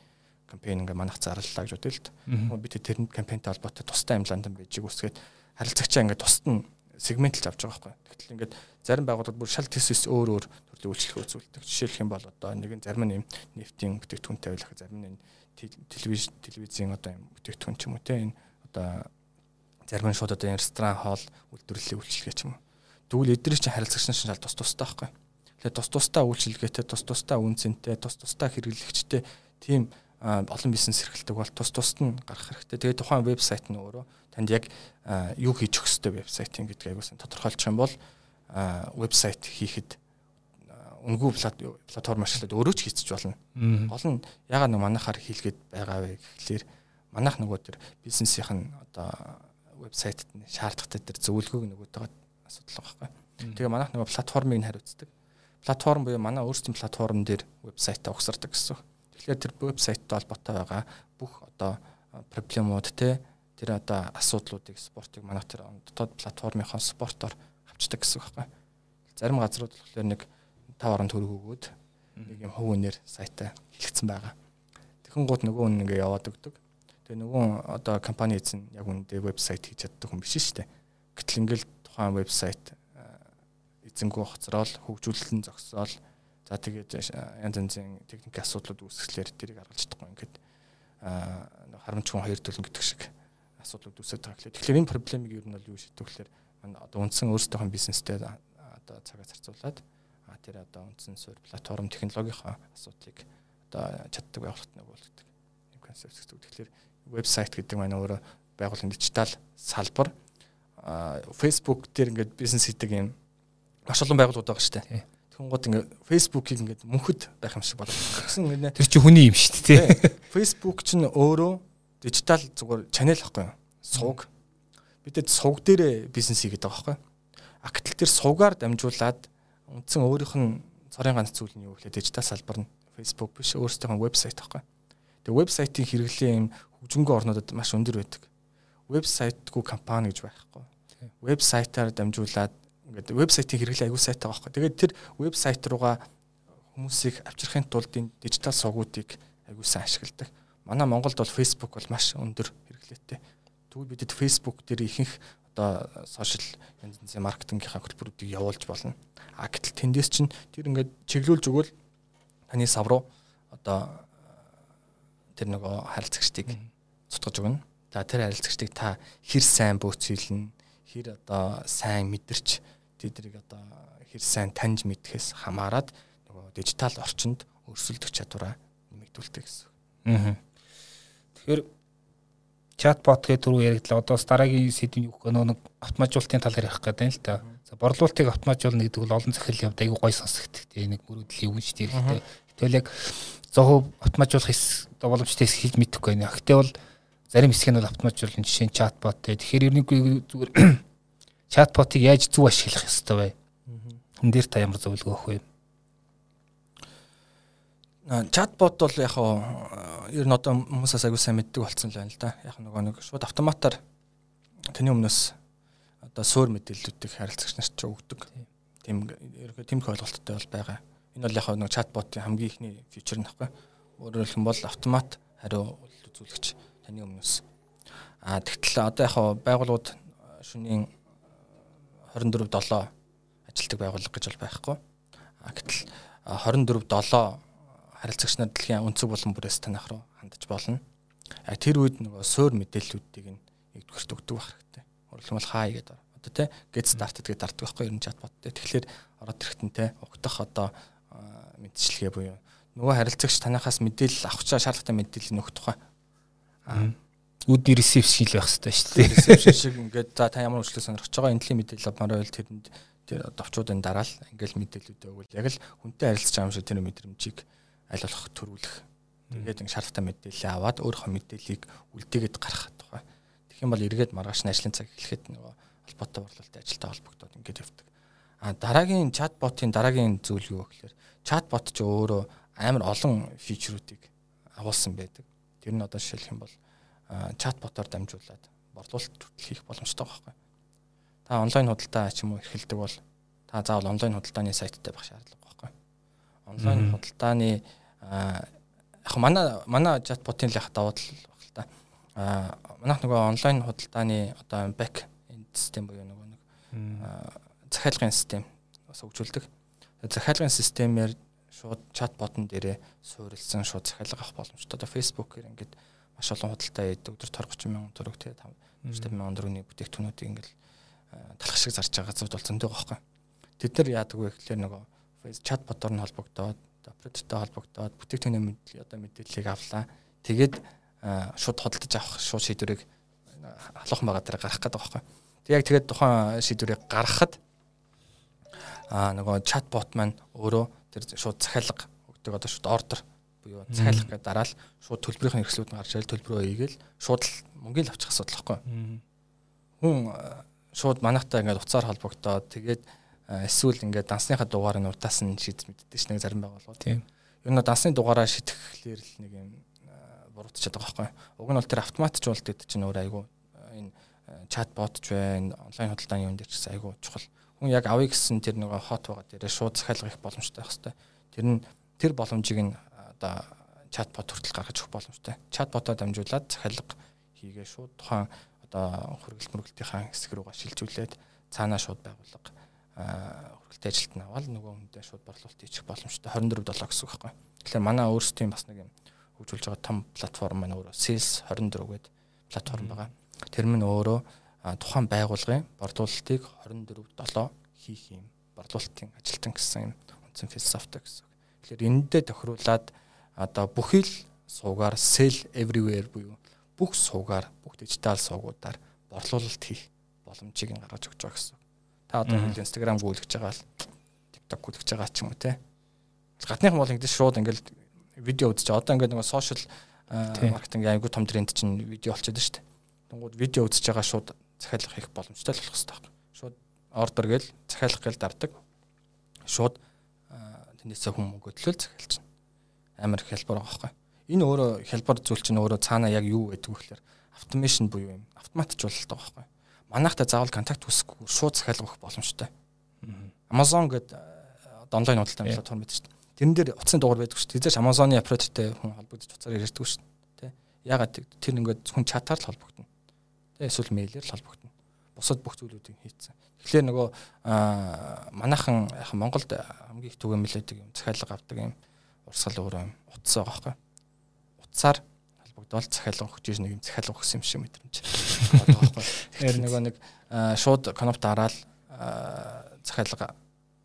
кампайн ингээ манах зарлалаа гэж бодъё л. Бид тэрний кампайнтай холбоотой тустай юм лондон пэйжийг үсгээд харилцагчаа ингээ тусад нь сегментлж авч байгаа байхгүй. Тэгтэл ингээд зарим байгууллагууд бүр шал төсөс өөр өөр төрлийн үйлчлэг үзүүлдэг. Жишээлх юм бол одоо нэг нь зарим нь нефтийн бүтээгдэхүүнтэй байлах, зарим нь телевиз телевизийн одоо юм бүтээгдэхүүн ч юм уу те энэ одоо зарим нь шууд одоо ресторан хоол үйлдвэрлэлийн үйлчилгээ ч юм уу. Тэгвэл эдгээр чинь харилцагч нь шал тус тустай байхгүй. Тэгэхээр тус тустай үйлчилгээтэй, тус тустай үнцэнтэй, тус тустай хэрэглэгчтэй тийм олон бизнес эрхэлдэг бол тус тусд нь гарах хэрэгтэй. Тэгээд тухайн вебсайт нь өөрөө танд яг юу хийж өгөх ёстой вебсайтын гэдгийг аягүй сан тодорхойлчих юм бол вебсайт хийхэд үнгүй платформ ашиглаад өөрөө ч хийчих болно. Гол нь ягаад нэг манахаар хийлгээд байгаа вэ гэхлээр манайх нөгөө төр бизнесийнх нь одоо вебсайтад нь шаардлагатай тэр зөвлөгөөг нөгөөтэйгээ асуудал байгаа байхгүй. Тэгээ манайх нөгөө платформыг нь хариуцдаг. Платформ буюу манай өөрсдийн платформ дээр вебсайтаа угсардаг гэсэн. Тэгэхээр тэр вебсайттай холбоотой байгаа бүх одоо проблемууд те тэр одоо асуудлуудыг спортыг манайх тэр дотоод платформынхон спортоор авчдаг гэсэн байхгүй. Зарим газрууд болохоор нэг 5 орон төгрөг өгөөд нэг юм хувь үнээр сайтаа хэлгэцэн байгаа. Тэгхэн гууд нөгөө хүн ингээ яваад өгдөг. Тэгээ нөгөө одоо компани эзэн яг үндэ вебсайт хийж чаддаг хүн биш шүү дээ. Гэтэл ингээл тухайн вебсайт эзэнгүү хоцрол хөгжүүлэлтэн зогсоол за тэгээд янз янзын техник асуудлууд үүсгэлээр тэрийг аргалж чадахгүй ингээд харамч хүн хоёр төлн гэдэг шиг асуудлууд үүсэж байгаа гэхлээр тэгэхээр энэ проблемыг ер нь бол юу шийдэх гэхээр одоо үндсэн өөрсдийнхөө бизнестэй одоо цагаа зарцуулаад тэр одоо үндсэн суурь платформ технологийн асуудлыг одоо чаддаг байгууллагт нэг болгодог юм концепт гэдэг. Тэгэхээр вебсайт гэдэг маань өөрөө байгууллагын дижитал салбар Facebook дээр ингээд бизнес хийдэг юм маш олон байгууллагууд байгаа шүү дээ. Тэнгууд ингээд Facebook-ийг ингээд мөнхөд байх юм шиг болоод гэсэн ингээд тэр чинь хүний юм шүү дээ. Facebook чинь өөрөө дижитал зүгээр чанел ахгүй юу? Сувг. Бидэд сувг дээрээ бизнес хийгээд байгаа байхгүй юу? А гэтэл тэр сувгаар дамжуулаад үндсэн өөрийнх нь цорын ганц зүйл нь юу гэхлээр дижитал салбар нь Facebook биш өөрсдийнх нь вебсайт байхгүй. Тэгээ вебсайтын хэрэглээ юм хөгжмөнгөө орнуудад маш өндөр байдаг. Вебсайтгүй компани гэж байхгүй. Вебсайтаар дамжуулаад ингээд вебсайтын хэрэглээ аягүй сайтай байхгүй. Тэгээд тэр вебсайт руугаа хүмүүсийг авчрахын тулд энэ дижитал сувгуудыг аягүй сайн ашигладаг. Манай Монголд бол Facebook бол маш өндөр хэрэглээтэй. Тэгвэл бидэд Facebook дээр ихэнх одоо сошиал янз янзын маркетингийнхаа хөтөлбөрүүдийг явуулж болно. А гэтэл тэндээс чинь тэр ингээд чиглүүлж өгвөл таны сав руу одоо тэр нөгөө харилцагчдыг цутгаж өгнө. За тэр харилцагчдыг та хэр сайн бөөцөөлнө, хэр одоо сайн мэдэрч тэднийг одоо хэр сайн таньж мэдхээс хамаарат нөгөө дижитал орчинд өрсөлдөх чадвараа нэмэгдүүлдэг гэсэн. Аа. Тэгэхээр чатбот гэдэг түрүү яриглаа. Одоо дараагийн сэдвийн юу гэх нэг автоматжуулалтын талаар ярих гэдэг юм л та. За борлуулалтыг автоматжуулна гэдэг бол олон захирал явд айгүй гой сонсогддог. Тэгээ нэг мөрөдлийн өвч дээрхтэй. Тэгэл яг зөвхөн автоматжуулах боломжтой хийж мэдэхгүй байна. Гэхдээ бол зарим хэсэг нь бол автоматжуулалтын жишээ нь чатбот те. Тэгэхээр ерөнхийдөө зүгээр чатботыг яаж зөв ашиглах ёстой вэ? Энд дээр та ямар зөвлөгөө өгөх вэ? чатбот бол яг хаа ер нь одоо хүмүүсээс аягүй сайн мэддэг болсон л байна л да. Яг нөгөө нэг шууд автоматар таны өмнөөс одоо суур мэдээллүүдийг харилцагч нарт ч өгдөг. Тийм ерөөхдөө тэмдэг ойлголттой бол байгаа. Энэ бол яг нөгөө чатботын хамгийн ихний фичер нь баггүй. Өөрөөр хэлбэл бол автомат хариу үзүүлэгч таны өмнөөс. А тэгтэл одоо яг байгууллагууд шөнийн 24/7 ажилтдаг байгууллага гэж бол байхгүй. А гэтэл 24/7 харилцагч нар дэлхийн өнцөг болон бүрээс танах руу хандаж болно. А тэр үед нөгөө суур мэдээллүүдийг нь нэгдүгээрт өгдөг байх хэрэгтэй. Өөрөлдмөл хаа гэдэг одоо тий get started гэдэг дарддаг байхгүй ер нь чатбот тий. Тэгэхээр ороод ирэхтэн тий угтах одоо мэдчилгээ буюу нөгөө харилцагч танахаас мэдээлэл авах шаардлагатай мэдээлэл нөх тухай. Үүдний ресепшн л байх хэрэгтэй шүү дээ. Ресепшн шиг ингээд за та ямар үйлчлэг сонирхож байгаа энэ төлөв мэдээлэл авмаар байл тэрэнд тэр товчуудын дараал ингээл мэдээлэлүүд өгвөл яг л хүнтэй харилцаж байгаа юм шиг тэр мэдрэмжийг аль болох төрүүлэх. Тэгээд ин шаардлагатай мэдээлэл аваад өөрийнхөө мэдээллийг үлдээгээд гарах тухай. Тэгэх юм бол эргээд маргааш нь ажлын цаг эхлэхэд нөгөө холбоотой борлуулалтын ажилтай холбогдоод ингээд явдаг. А дараагийн чатботын дараагийн зүйл юу гэхээр чатбот ч өөрөө амар олон фичрүүдийг агуулсан байдаг. Тэр нь одоо жишээлх юм бол чатботоор дамжуулаад борлуулалт хийх боломжтой байхгүй. Та онлайн худалдаа ч юм уу эрхэлдэг бол та заавал онлайн худалдааны сайттай байх шаардлага байхгүй. Онлайн худалдааны яг манай манай чатботын л яг давуу тал баг л та. Манайх нөгөө онлайн худалдааны одоо бэк систем буюу нөгөө нэг захиалгын систем бас хөгжүүлдэг. Захиалгын системээр шууд чатботон дээрээ суурилсан шууд захиалга авах боломжтой. Одоо Facebook-ээр ингээд маш олон худалдаа хийдэг өдөр 30 мянган төгрөг тий 50 мянган төгрөгийн бүтээгдэхүүнүүдийг ингээд талах шиг зарж байгаа зүйл бол зөндөө байхгүй. Тэд нар яадаг вэ гэхээр нөгөө чатботоор нь холбогдоод оператортай холбогдоод бүтээгдэхүүний мэдээ одоо мэдээллийг авлаа. Тэгээд шууд худалдаж авах шууд шийдвэрийг халуухан байгаа дээр гаргах гэдэг байхгүй. Тэг яг тэгээд тухайн шийдвэрийг гаргахад аа нөгөө чатбот маань өөрөө тэр шууд захиалга өгдөг одоо шууд ордер буюу захиалга гэдэг дараал шууд төлбөрийн хэрэгслүүд нь гарч ирэл төлбөрөө ийгээл шууд л мөнгөний авчих асуудал байхгүй. Хүн шууд манайхтай ингээд уцаар холбогдоод тэгээд эсвэл ингээд дансныхаа дугаар нь урдаас нь шийдэж мэддэг ш нэг зарим байгууллагууд. Тийм. Ер нь дансны дугаараа шитгэхлээр л нэг юм буруутчихад байгаа байхгүй. Уг нь бол тэр автоматжуулалт гэдэг чинь өөр айгу энэ чатбот ч байна, онлайн худалдааны юм дээр ч айгу чухал. Хүн яг авъя гэсэн тэр нэг хот байгаа дээр шууд захиалга их боломжтой байх хэвээр. Тэр нь тэр боломжийг нь одоо чатбот хүртэл гаргаж өгөх боломжтой. Чатботоо дамжуулаад захиалга хийгээ шууд тухайн одоо хөргөл мөргөлтийнхаа хэсэг рүүгээ шилжүүлээд цаанаа шууд байгуулга хөргөлтэй ажилт нь аваад нөгөө хүндээ шууд борлуулалт хийчих боломжтой 24 7 гэсэн үг байхгүй. Тэгэхээр манай өөрсдийн бас нэг юм хөгжүүлж байгаа том платформ маань өөрөө Sales 24 гэдэг платформ байгаа. Тэр минь өөрөө тухайн байгууллагын борлуулалтыг 24 7 хийх юм борлуулалтын ажилтан гэсэн юм үндсэн философи гэсэн. Тэгэхээр энэндээ тохируулаад одоо бүхий л суугаар sell everywhere буюу бүх суугаар бүх дижитал суугуудаар борлуулалт хийх боломжийг гаргаж өгч байгаа гэсэн. Та одоо хэл Instagram гүйлгэж байгаа л TikTok гүйлгэж байгаа ч юм уу те. Гадныхан бол ингэж шууд ингээл видео үзэж одоо ингээд нэг сошиал маркетинг аягүй том тренд чинь видео болчиход шүү дээ. Тэнгууд видео үзэж байгаа шууд захиалга хийх боломжтой л болох хэрэгтэй байна. Шууд ордер гээл захиалга гээл дардаг. шууд тэндээсээ хүн мөнгө төлөөл захиалж байна. Амар хялбар байгаа байхгүй. Энэ өөрөө хялбар зүйл чинь өөрөө цаана яг юу гэдэг вэ гэхээр автомашн буюу юм автоматжуулалт байгаа байхгүй. Манайхтай заавал контакт үүсэхгүй шууд захиалга өгөх боломжтой. Amazon гэдэг онлайн худалдааны платформ байдаг шүү дээ. Тэрэн дээр утасны дугаар байдаг шүү дээ. Тэзэж Amazon-ы оператортай хүн холбогдож уцаар ярьдаг шүү дээ. Ягаад тэр ингээд хүн чатаар л холбогдно. Тэ эсвэл мэйлээр л холбогдно. Бусад бүх зүйлүүдийг хийцэн. Тэгэхээр нөгөө манайхан яг Монголд хамгийн их түгээмэлэдэг юм захиалга авдаг юм урсгал өөрөө юм утас байгаа байхгүй. Утсаар холбогдоод захиалга өгч нэг юм захиалга өгсөн юм шиг мэдрэмж. Тэгэхээр нөгөө нэг шууд конопт дараал захиалга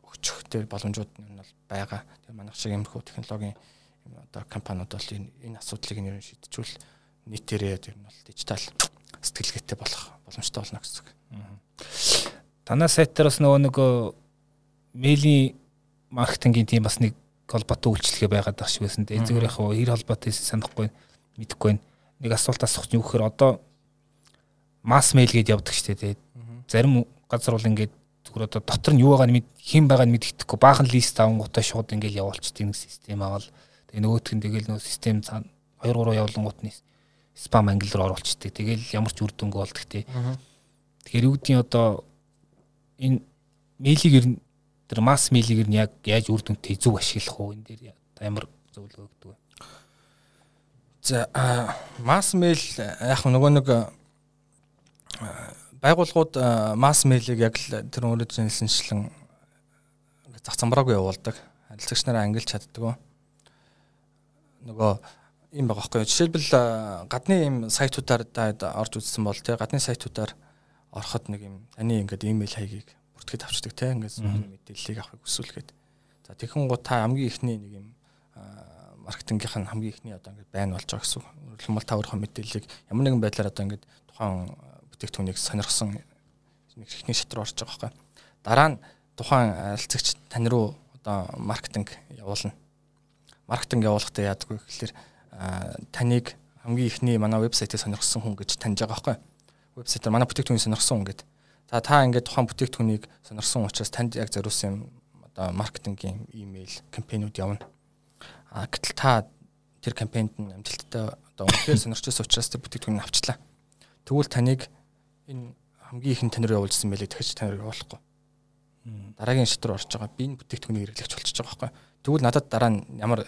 өгчих тэр боломжууд нь бол байгаа. Тэр манайх шиг юмхүү технологийн одоо компаниуд бол энэ энэ асуудлыг нэрэн шийдчихвэл нийтээрээ тэр нь бол дижитал сэтгэлгээтэй болох боломжтой болно гэсэн үг. Танаа сайтаар бас нөгөө нэг мэйлийн маркетингийн тийм бас нэг холбоотой үйлчлэгээ байгаад байх шиг байсан. Зүгээр яг хэр холбоотой санахгүй мэдэхгүй байна. Нэг асуулт асуух нь юу гэхээр одоо масс мэйл гээд явдаг штэ тэгээ. Зарим газар бол ингээд зүгээр одоо дотор нь юу байгааг нь хэн байгааг нь мэддэхгүй баахан лист авангуудаа шууд ингээд явуулчихдаг нэг систем аваад тэгээ нөгөөх нь тэгэл нөгөө систем 2 3 явуулангууд нь спам англи руу оруулчихдаг. Тэгэл ямар ч үр дүнгүй болдог тий. Тэгэхээр юу гэдгийг одоо энэ мэйлийг ер нь тэр масс мэйлийг ер нь яг яаж үр дүнтэй зөв ашиглах уу энэ дээр ямар зөвлөгөө өгдөг вэ? За масс мэйл яг нөгөө нэг байгууллагууд масс мэйлийг яг л тэр өөрөө хэлсэнчлэн зах замбраагүй явуулдаг. Харилцагч нараа ангилж чаддаг. Нөгөө юм байгаа байхгүй. Жишээлбэл гадны юм сайтуудаар орж үзсэн бол тий гадны сайтуудаар ороход нэг юм таны ингээд имэйл хаягийг бүртгэж авчдаг тий ингээд мэдээллийг авахыг хүсвэл гээд. За тэгхэн гоо та хамгийн ихний нэг юм маркетингийнх нь хамгийн ихний одоо ингээд байн болж байгаа гэсэн үг. Өөрөлдөл та өөрийнхөө мэдээллийг ямар нэгэн байдлаар одоо ингээд тухайн бүтээгдэхүүнийг сонирхсон нэг ихний шат руу орж байгаа байхгүй. Дараа нь тухайн харилцагч тань руу одоо маркетинг явуулна. Маркетинг явуулахдаа яадаг вэ гэхээр таныг хамгийн ихний манай вебсайтыг сонирхсан хүн гэж таньж байгаа байхгүй. Вебсайтаар манай бүтээгдэхүүнийг сонирхсан хүн гэдэг. За та ингээд тухайн бүтээгдэхүүнийг сонирхсан учраас танд яг зориулсан юм одоо маркетингийн имэйл кампаниуд явна. А гэтэл та тэр кампанид нь амжилттай одоо үнэхээр сонирхчихсан учраас тэр бүтээгдэхүүнийг авчлаа. Тэгвэл таныг энэ хамгийн ихэнд танаар явуулсан мэлээ дахиж танаар явуулахгүй. Дараагийн шат руу орж байгаа. Би энэ бүтээгдэхүүнийг хэрэглэгч болчихж байгаа байхгүй. Тэгвэл надад дараа нь ямар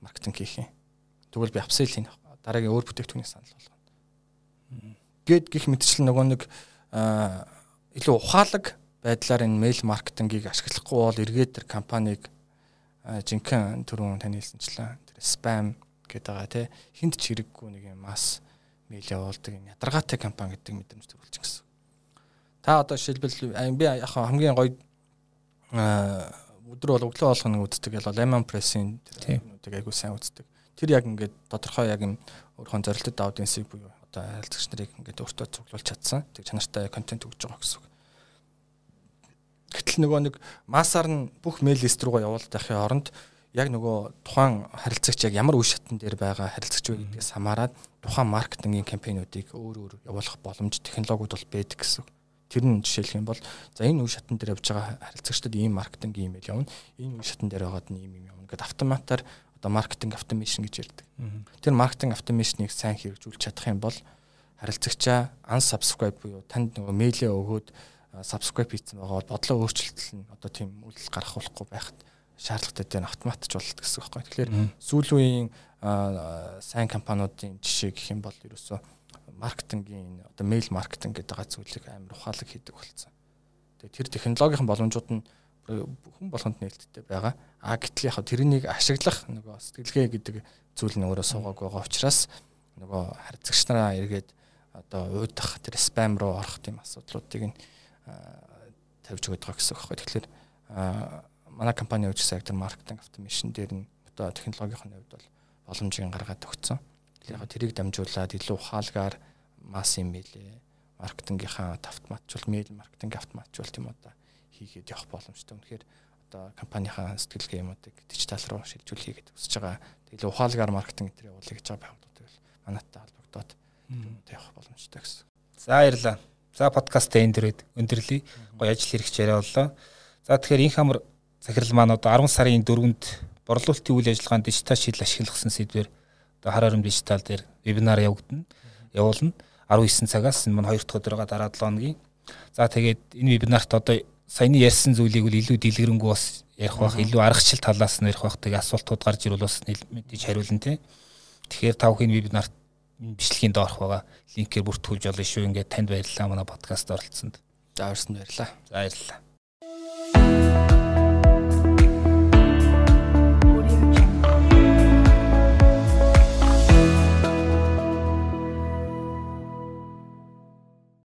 маркетинг хийх юм? Тэгвэл би апсейл хийн дараагийн өөр бүтээгдэхүүнийг санал болгоно. Гэт гих мэтчлэн нөгөө нэг илүү ухаалаг байдлаар энэ мэйл маркетингийг ашиглахгүй бол эргээд тэр компанийг жинхэнэ түрүүн тань хэлсэнчлэн тэр спам гэдэг байгаа тий хинт ч хэрэггүй нэг юм масс мэйл явуулдаг ядаргаатай компани гэдэг мэдрэмж төрүүлж гисэн. Та одоо жишээлбэл би яг хамгийн гоё өдөр бол өглөө болгоно үздэг ялаа Lemon Press-ийн тэр нүдийг айгуу сайн үздэг тэр яг ингээд тодорхой яг юм өөрхөн зорилттой аудиенсыг буюу одоо харилцагч нарыг ингээд өөртөө цуглуулж чадсан. Тэг чанартай контент өгж байгаа гэсэн үг. Гэтэл нөгөө нэг массаар нь бүх мэйл лист руугаа явуулдаг явахын оронд яг нөгөө тухайн харилцагч яг ямар үе шатн дээр байгаа харилцагч вэ гэдгээс хамаарат тухайн маркетингийн кампаниудыг өөр өөр явуулах боломж технологиуд бол байдаг гэсэн үг. Тэр нь жишээлх юм бол за энэ үе шатн дээр явж байгаа харилцагчдад ийм маркетингийн имэйл явна. Энэ үе шатн дээр байгаад нь ийм юм явна гэдэг автоматар одоо маркетинг автомашн гэж ярьдаг. Тэр маркетинг автомашныг сайн хэрэгжүүлж чадах юм бол харилцагчаа unsubscribe буюу танд нөгөө мэйлээ өгөөд subscribe хийсэн байгаа бодлоо өөрчлөлтөл нь одоо тийм үйлдэл гарах болохгүй байхад шаардлагатай дээр автоматч болт гэсэн үг байхгүй. Тэгэхээр сүүлийн сайн компаниудын жишээ гэх юм бол ерөөсөө маркетингийн одоо мэйл маркетинг гэдэг гац зүйлийг амар ухаалаг хийдэг болсон. Тэгээ тэр технологийн боломжууд нь хүн болгонд нээлттэй байгаа. А гэтэл яг тэрнийг ашиглах нөгөө сэтгэлгээ гэдэг зүйл нь өөрөө суугааг байгаа учраас нөгөө харьцагч нараа эргээд одоо уйдах тэр спам руу орох тийм асуудлуудыг нь тавьж өгöd байгаа гэсэн үг байхгүй. Тэгэхээр манай компани үжигсээ тэр маркетинг автомашн дээр нь одоо технологийн хувьд бол боломжийг гаргаад өгсөн. Тэгэхээр яг тэрийг дамжуулаад илүү ухаалгаар масс юм билээ. Маркетингийнхаа автоматжуул, мэйл маркетинг автоматжуул тийм одоо хийгээд явах боломжтой. Үнэхээр одоо компанийнхаа сэтгэлгээ юмуудыг дижитал руу шилжүүлэхийг хүсэж байгаа. Тэгэл ухаалгаар маркетинг энэ явуулъя гэж байгаа байгууллагууд тэгэл манайтай холбогдоод явах боломжтой гэсэн. За баярлалаа. За подкаст энэ дөрөд өндөрлөе. Гоё ажил хэрэгч яриа боллоо. За тэгэхээр инх амар захирал маань одоо 10 сарын 4-нд борлуулалтын үйл ажиллагаанд дижитал шийдэл ашиглах гэсэн сэдвээр одоо хар хором дижитал дээр вебинар явагдана. Явуулна. 19 цагаас энэ маань 2 дахь өдрөөгөө дараа 7 хоногийн. За тэгээд энэ вебинарт одоо саяны ярьсан зүйлийг үл илүү дэлгэрэнгүй бас ярих бах, илүү аргачлал талаас нь ярих бах. Тэгээ асуултууд гарч ирвэл бас мэдээж хариулна тий. Тэгэхээр та бүхэн вебинарт бичлэгийн доорх байгаа линкээр бүртгүүлж олно шүү. Ингээд танд баярлалаа манай подкаст оролцсонд. За баярлалаа. За баярлалаа.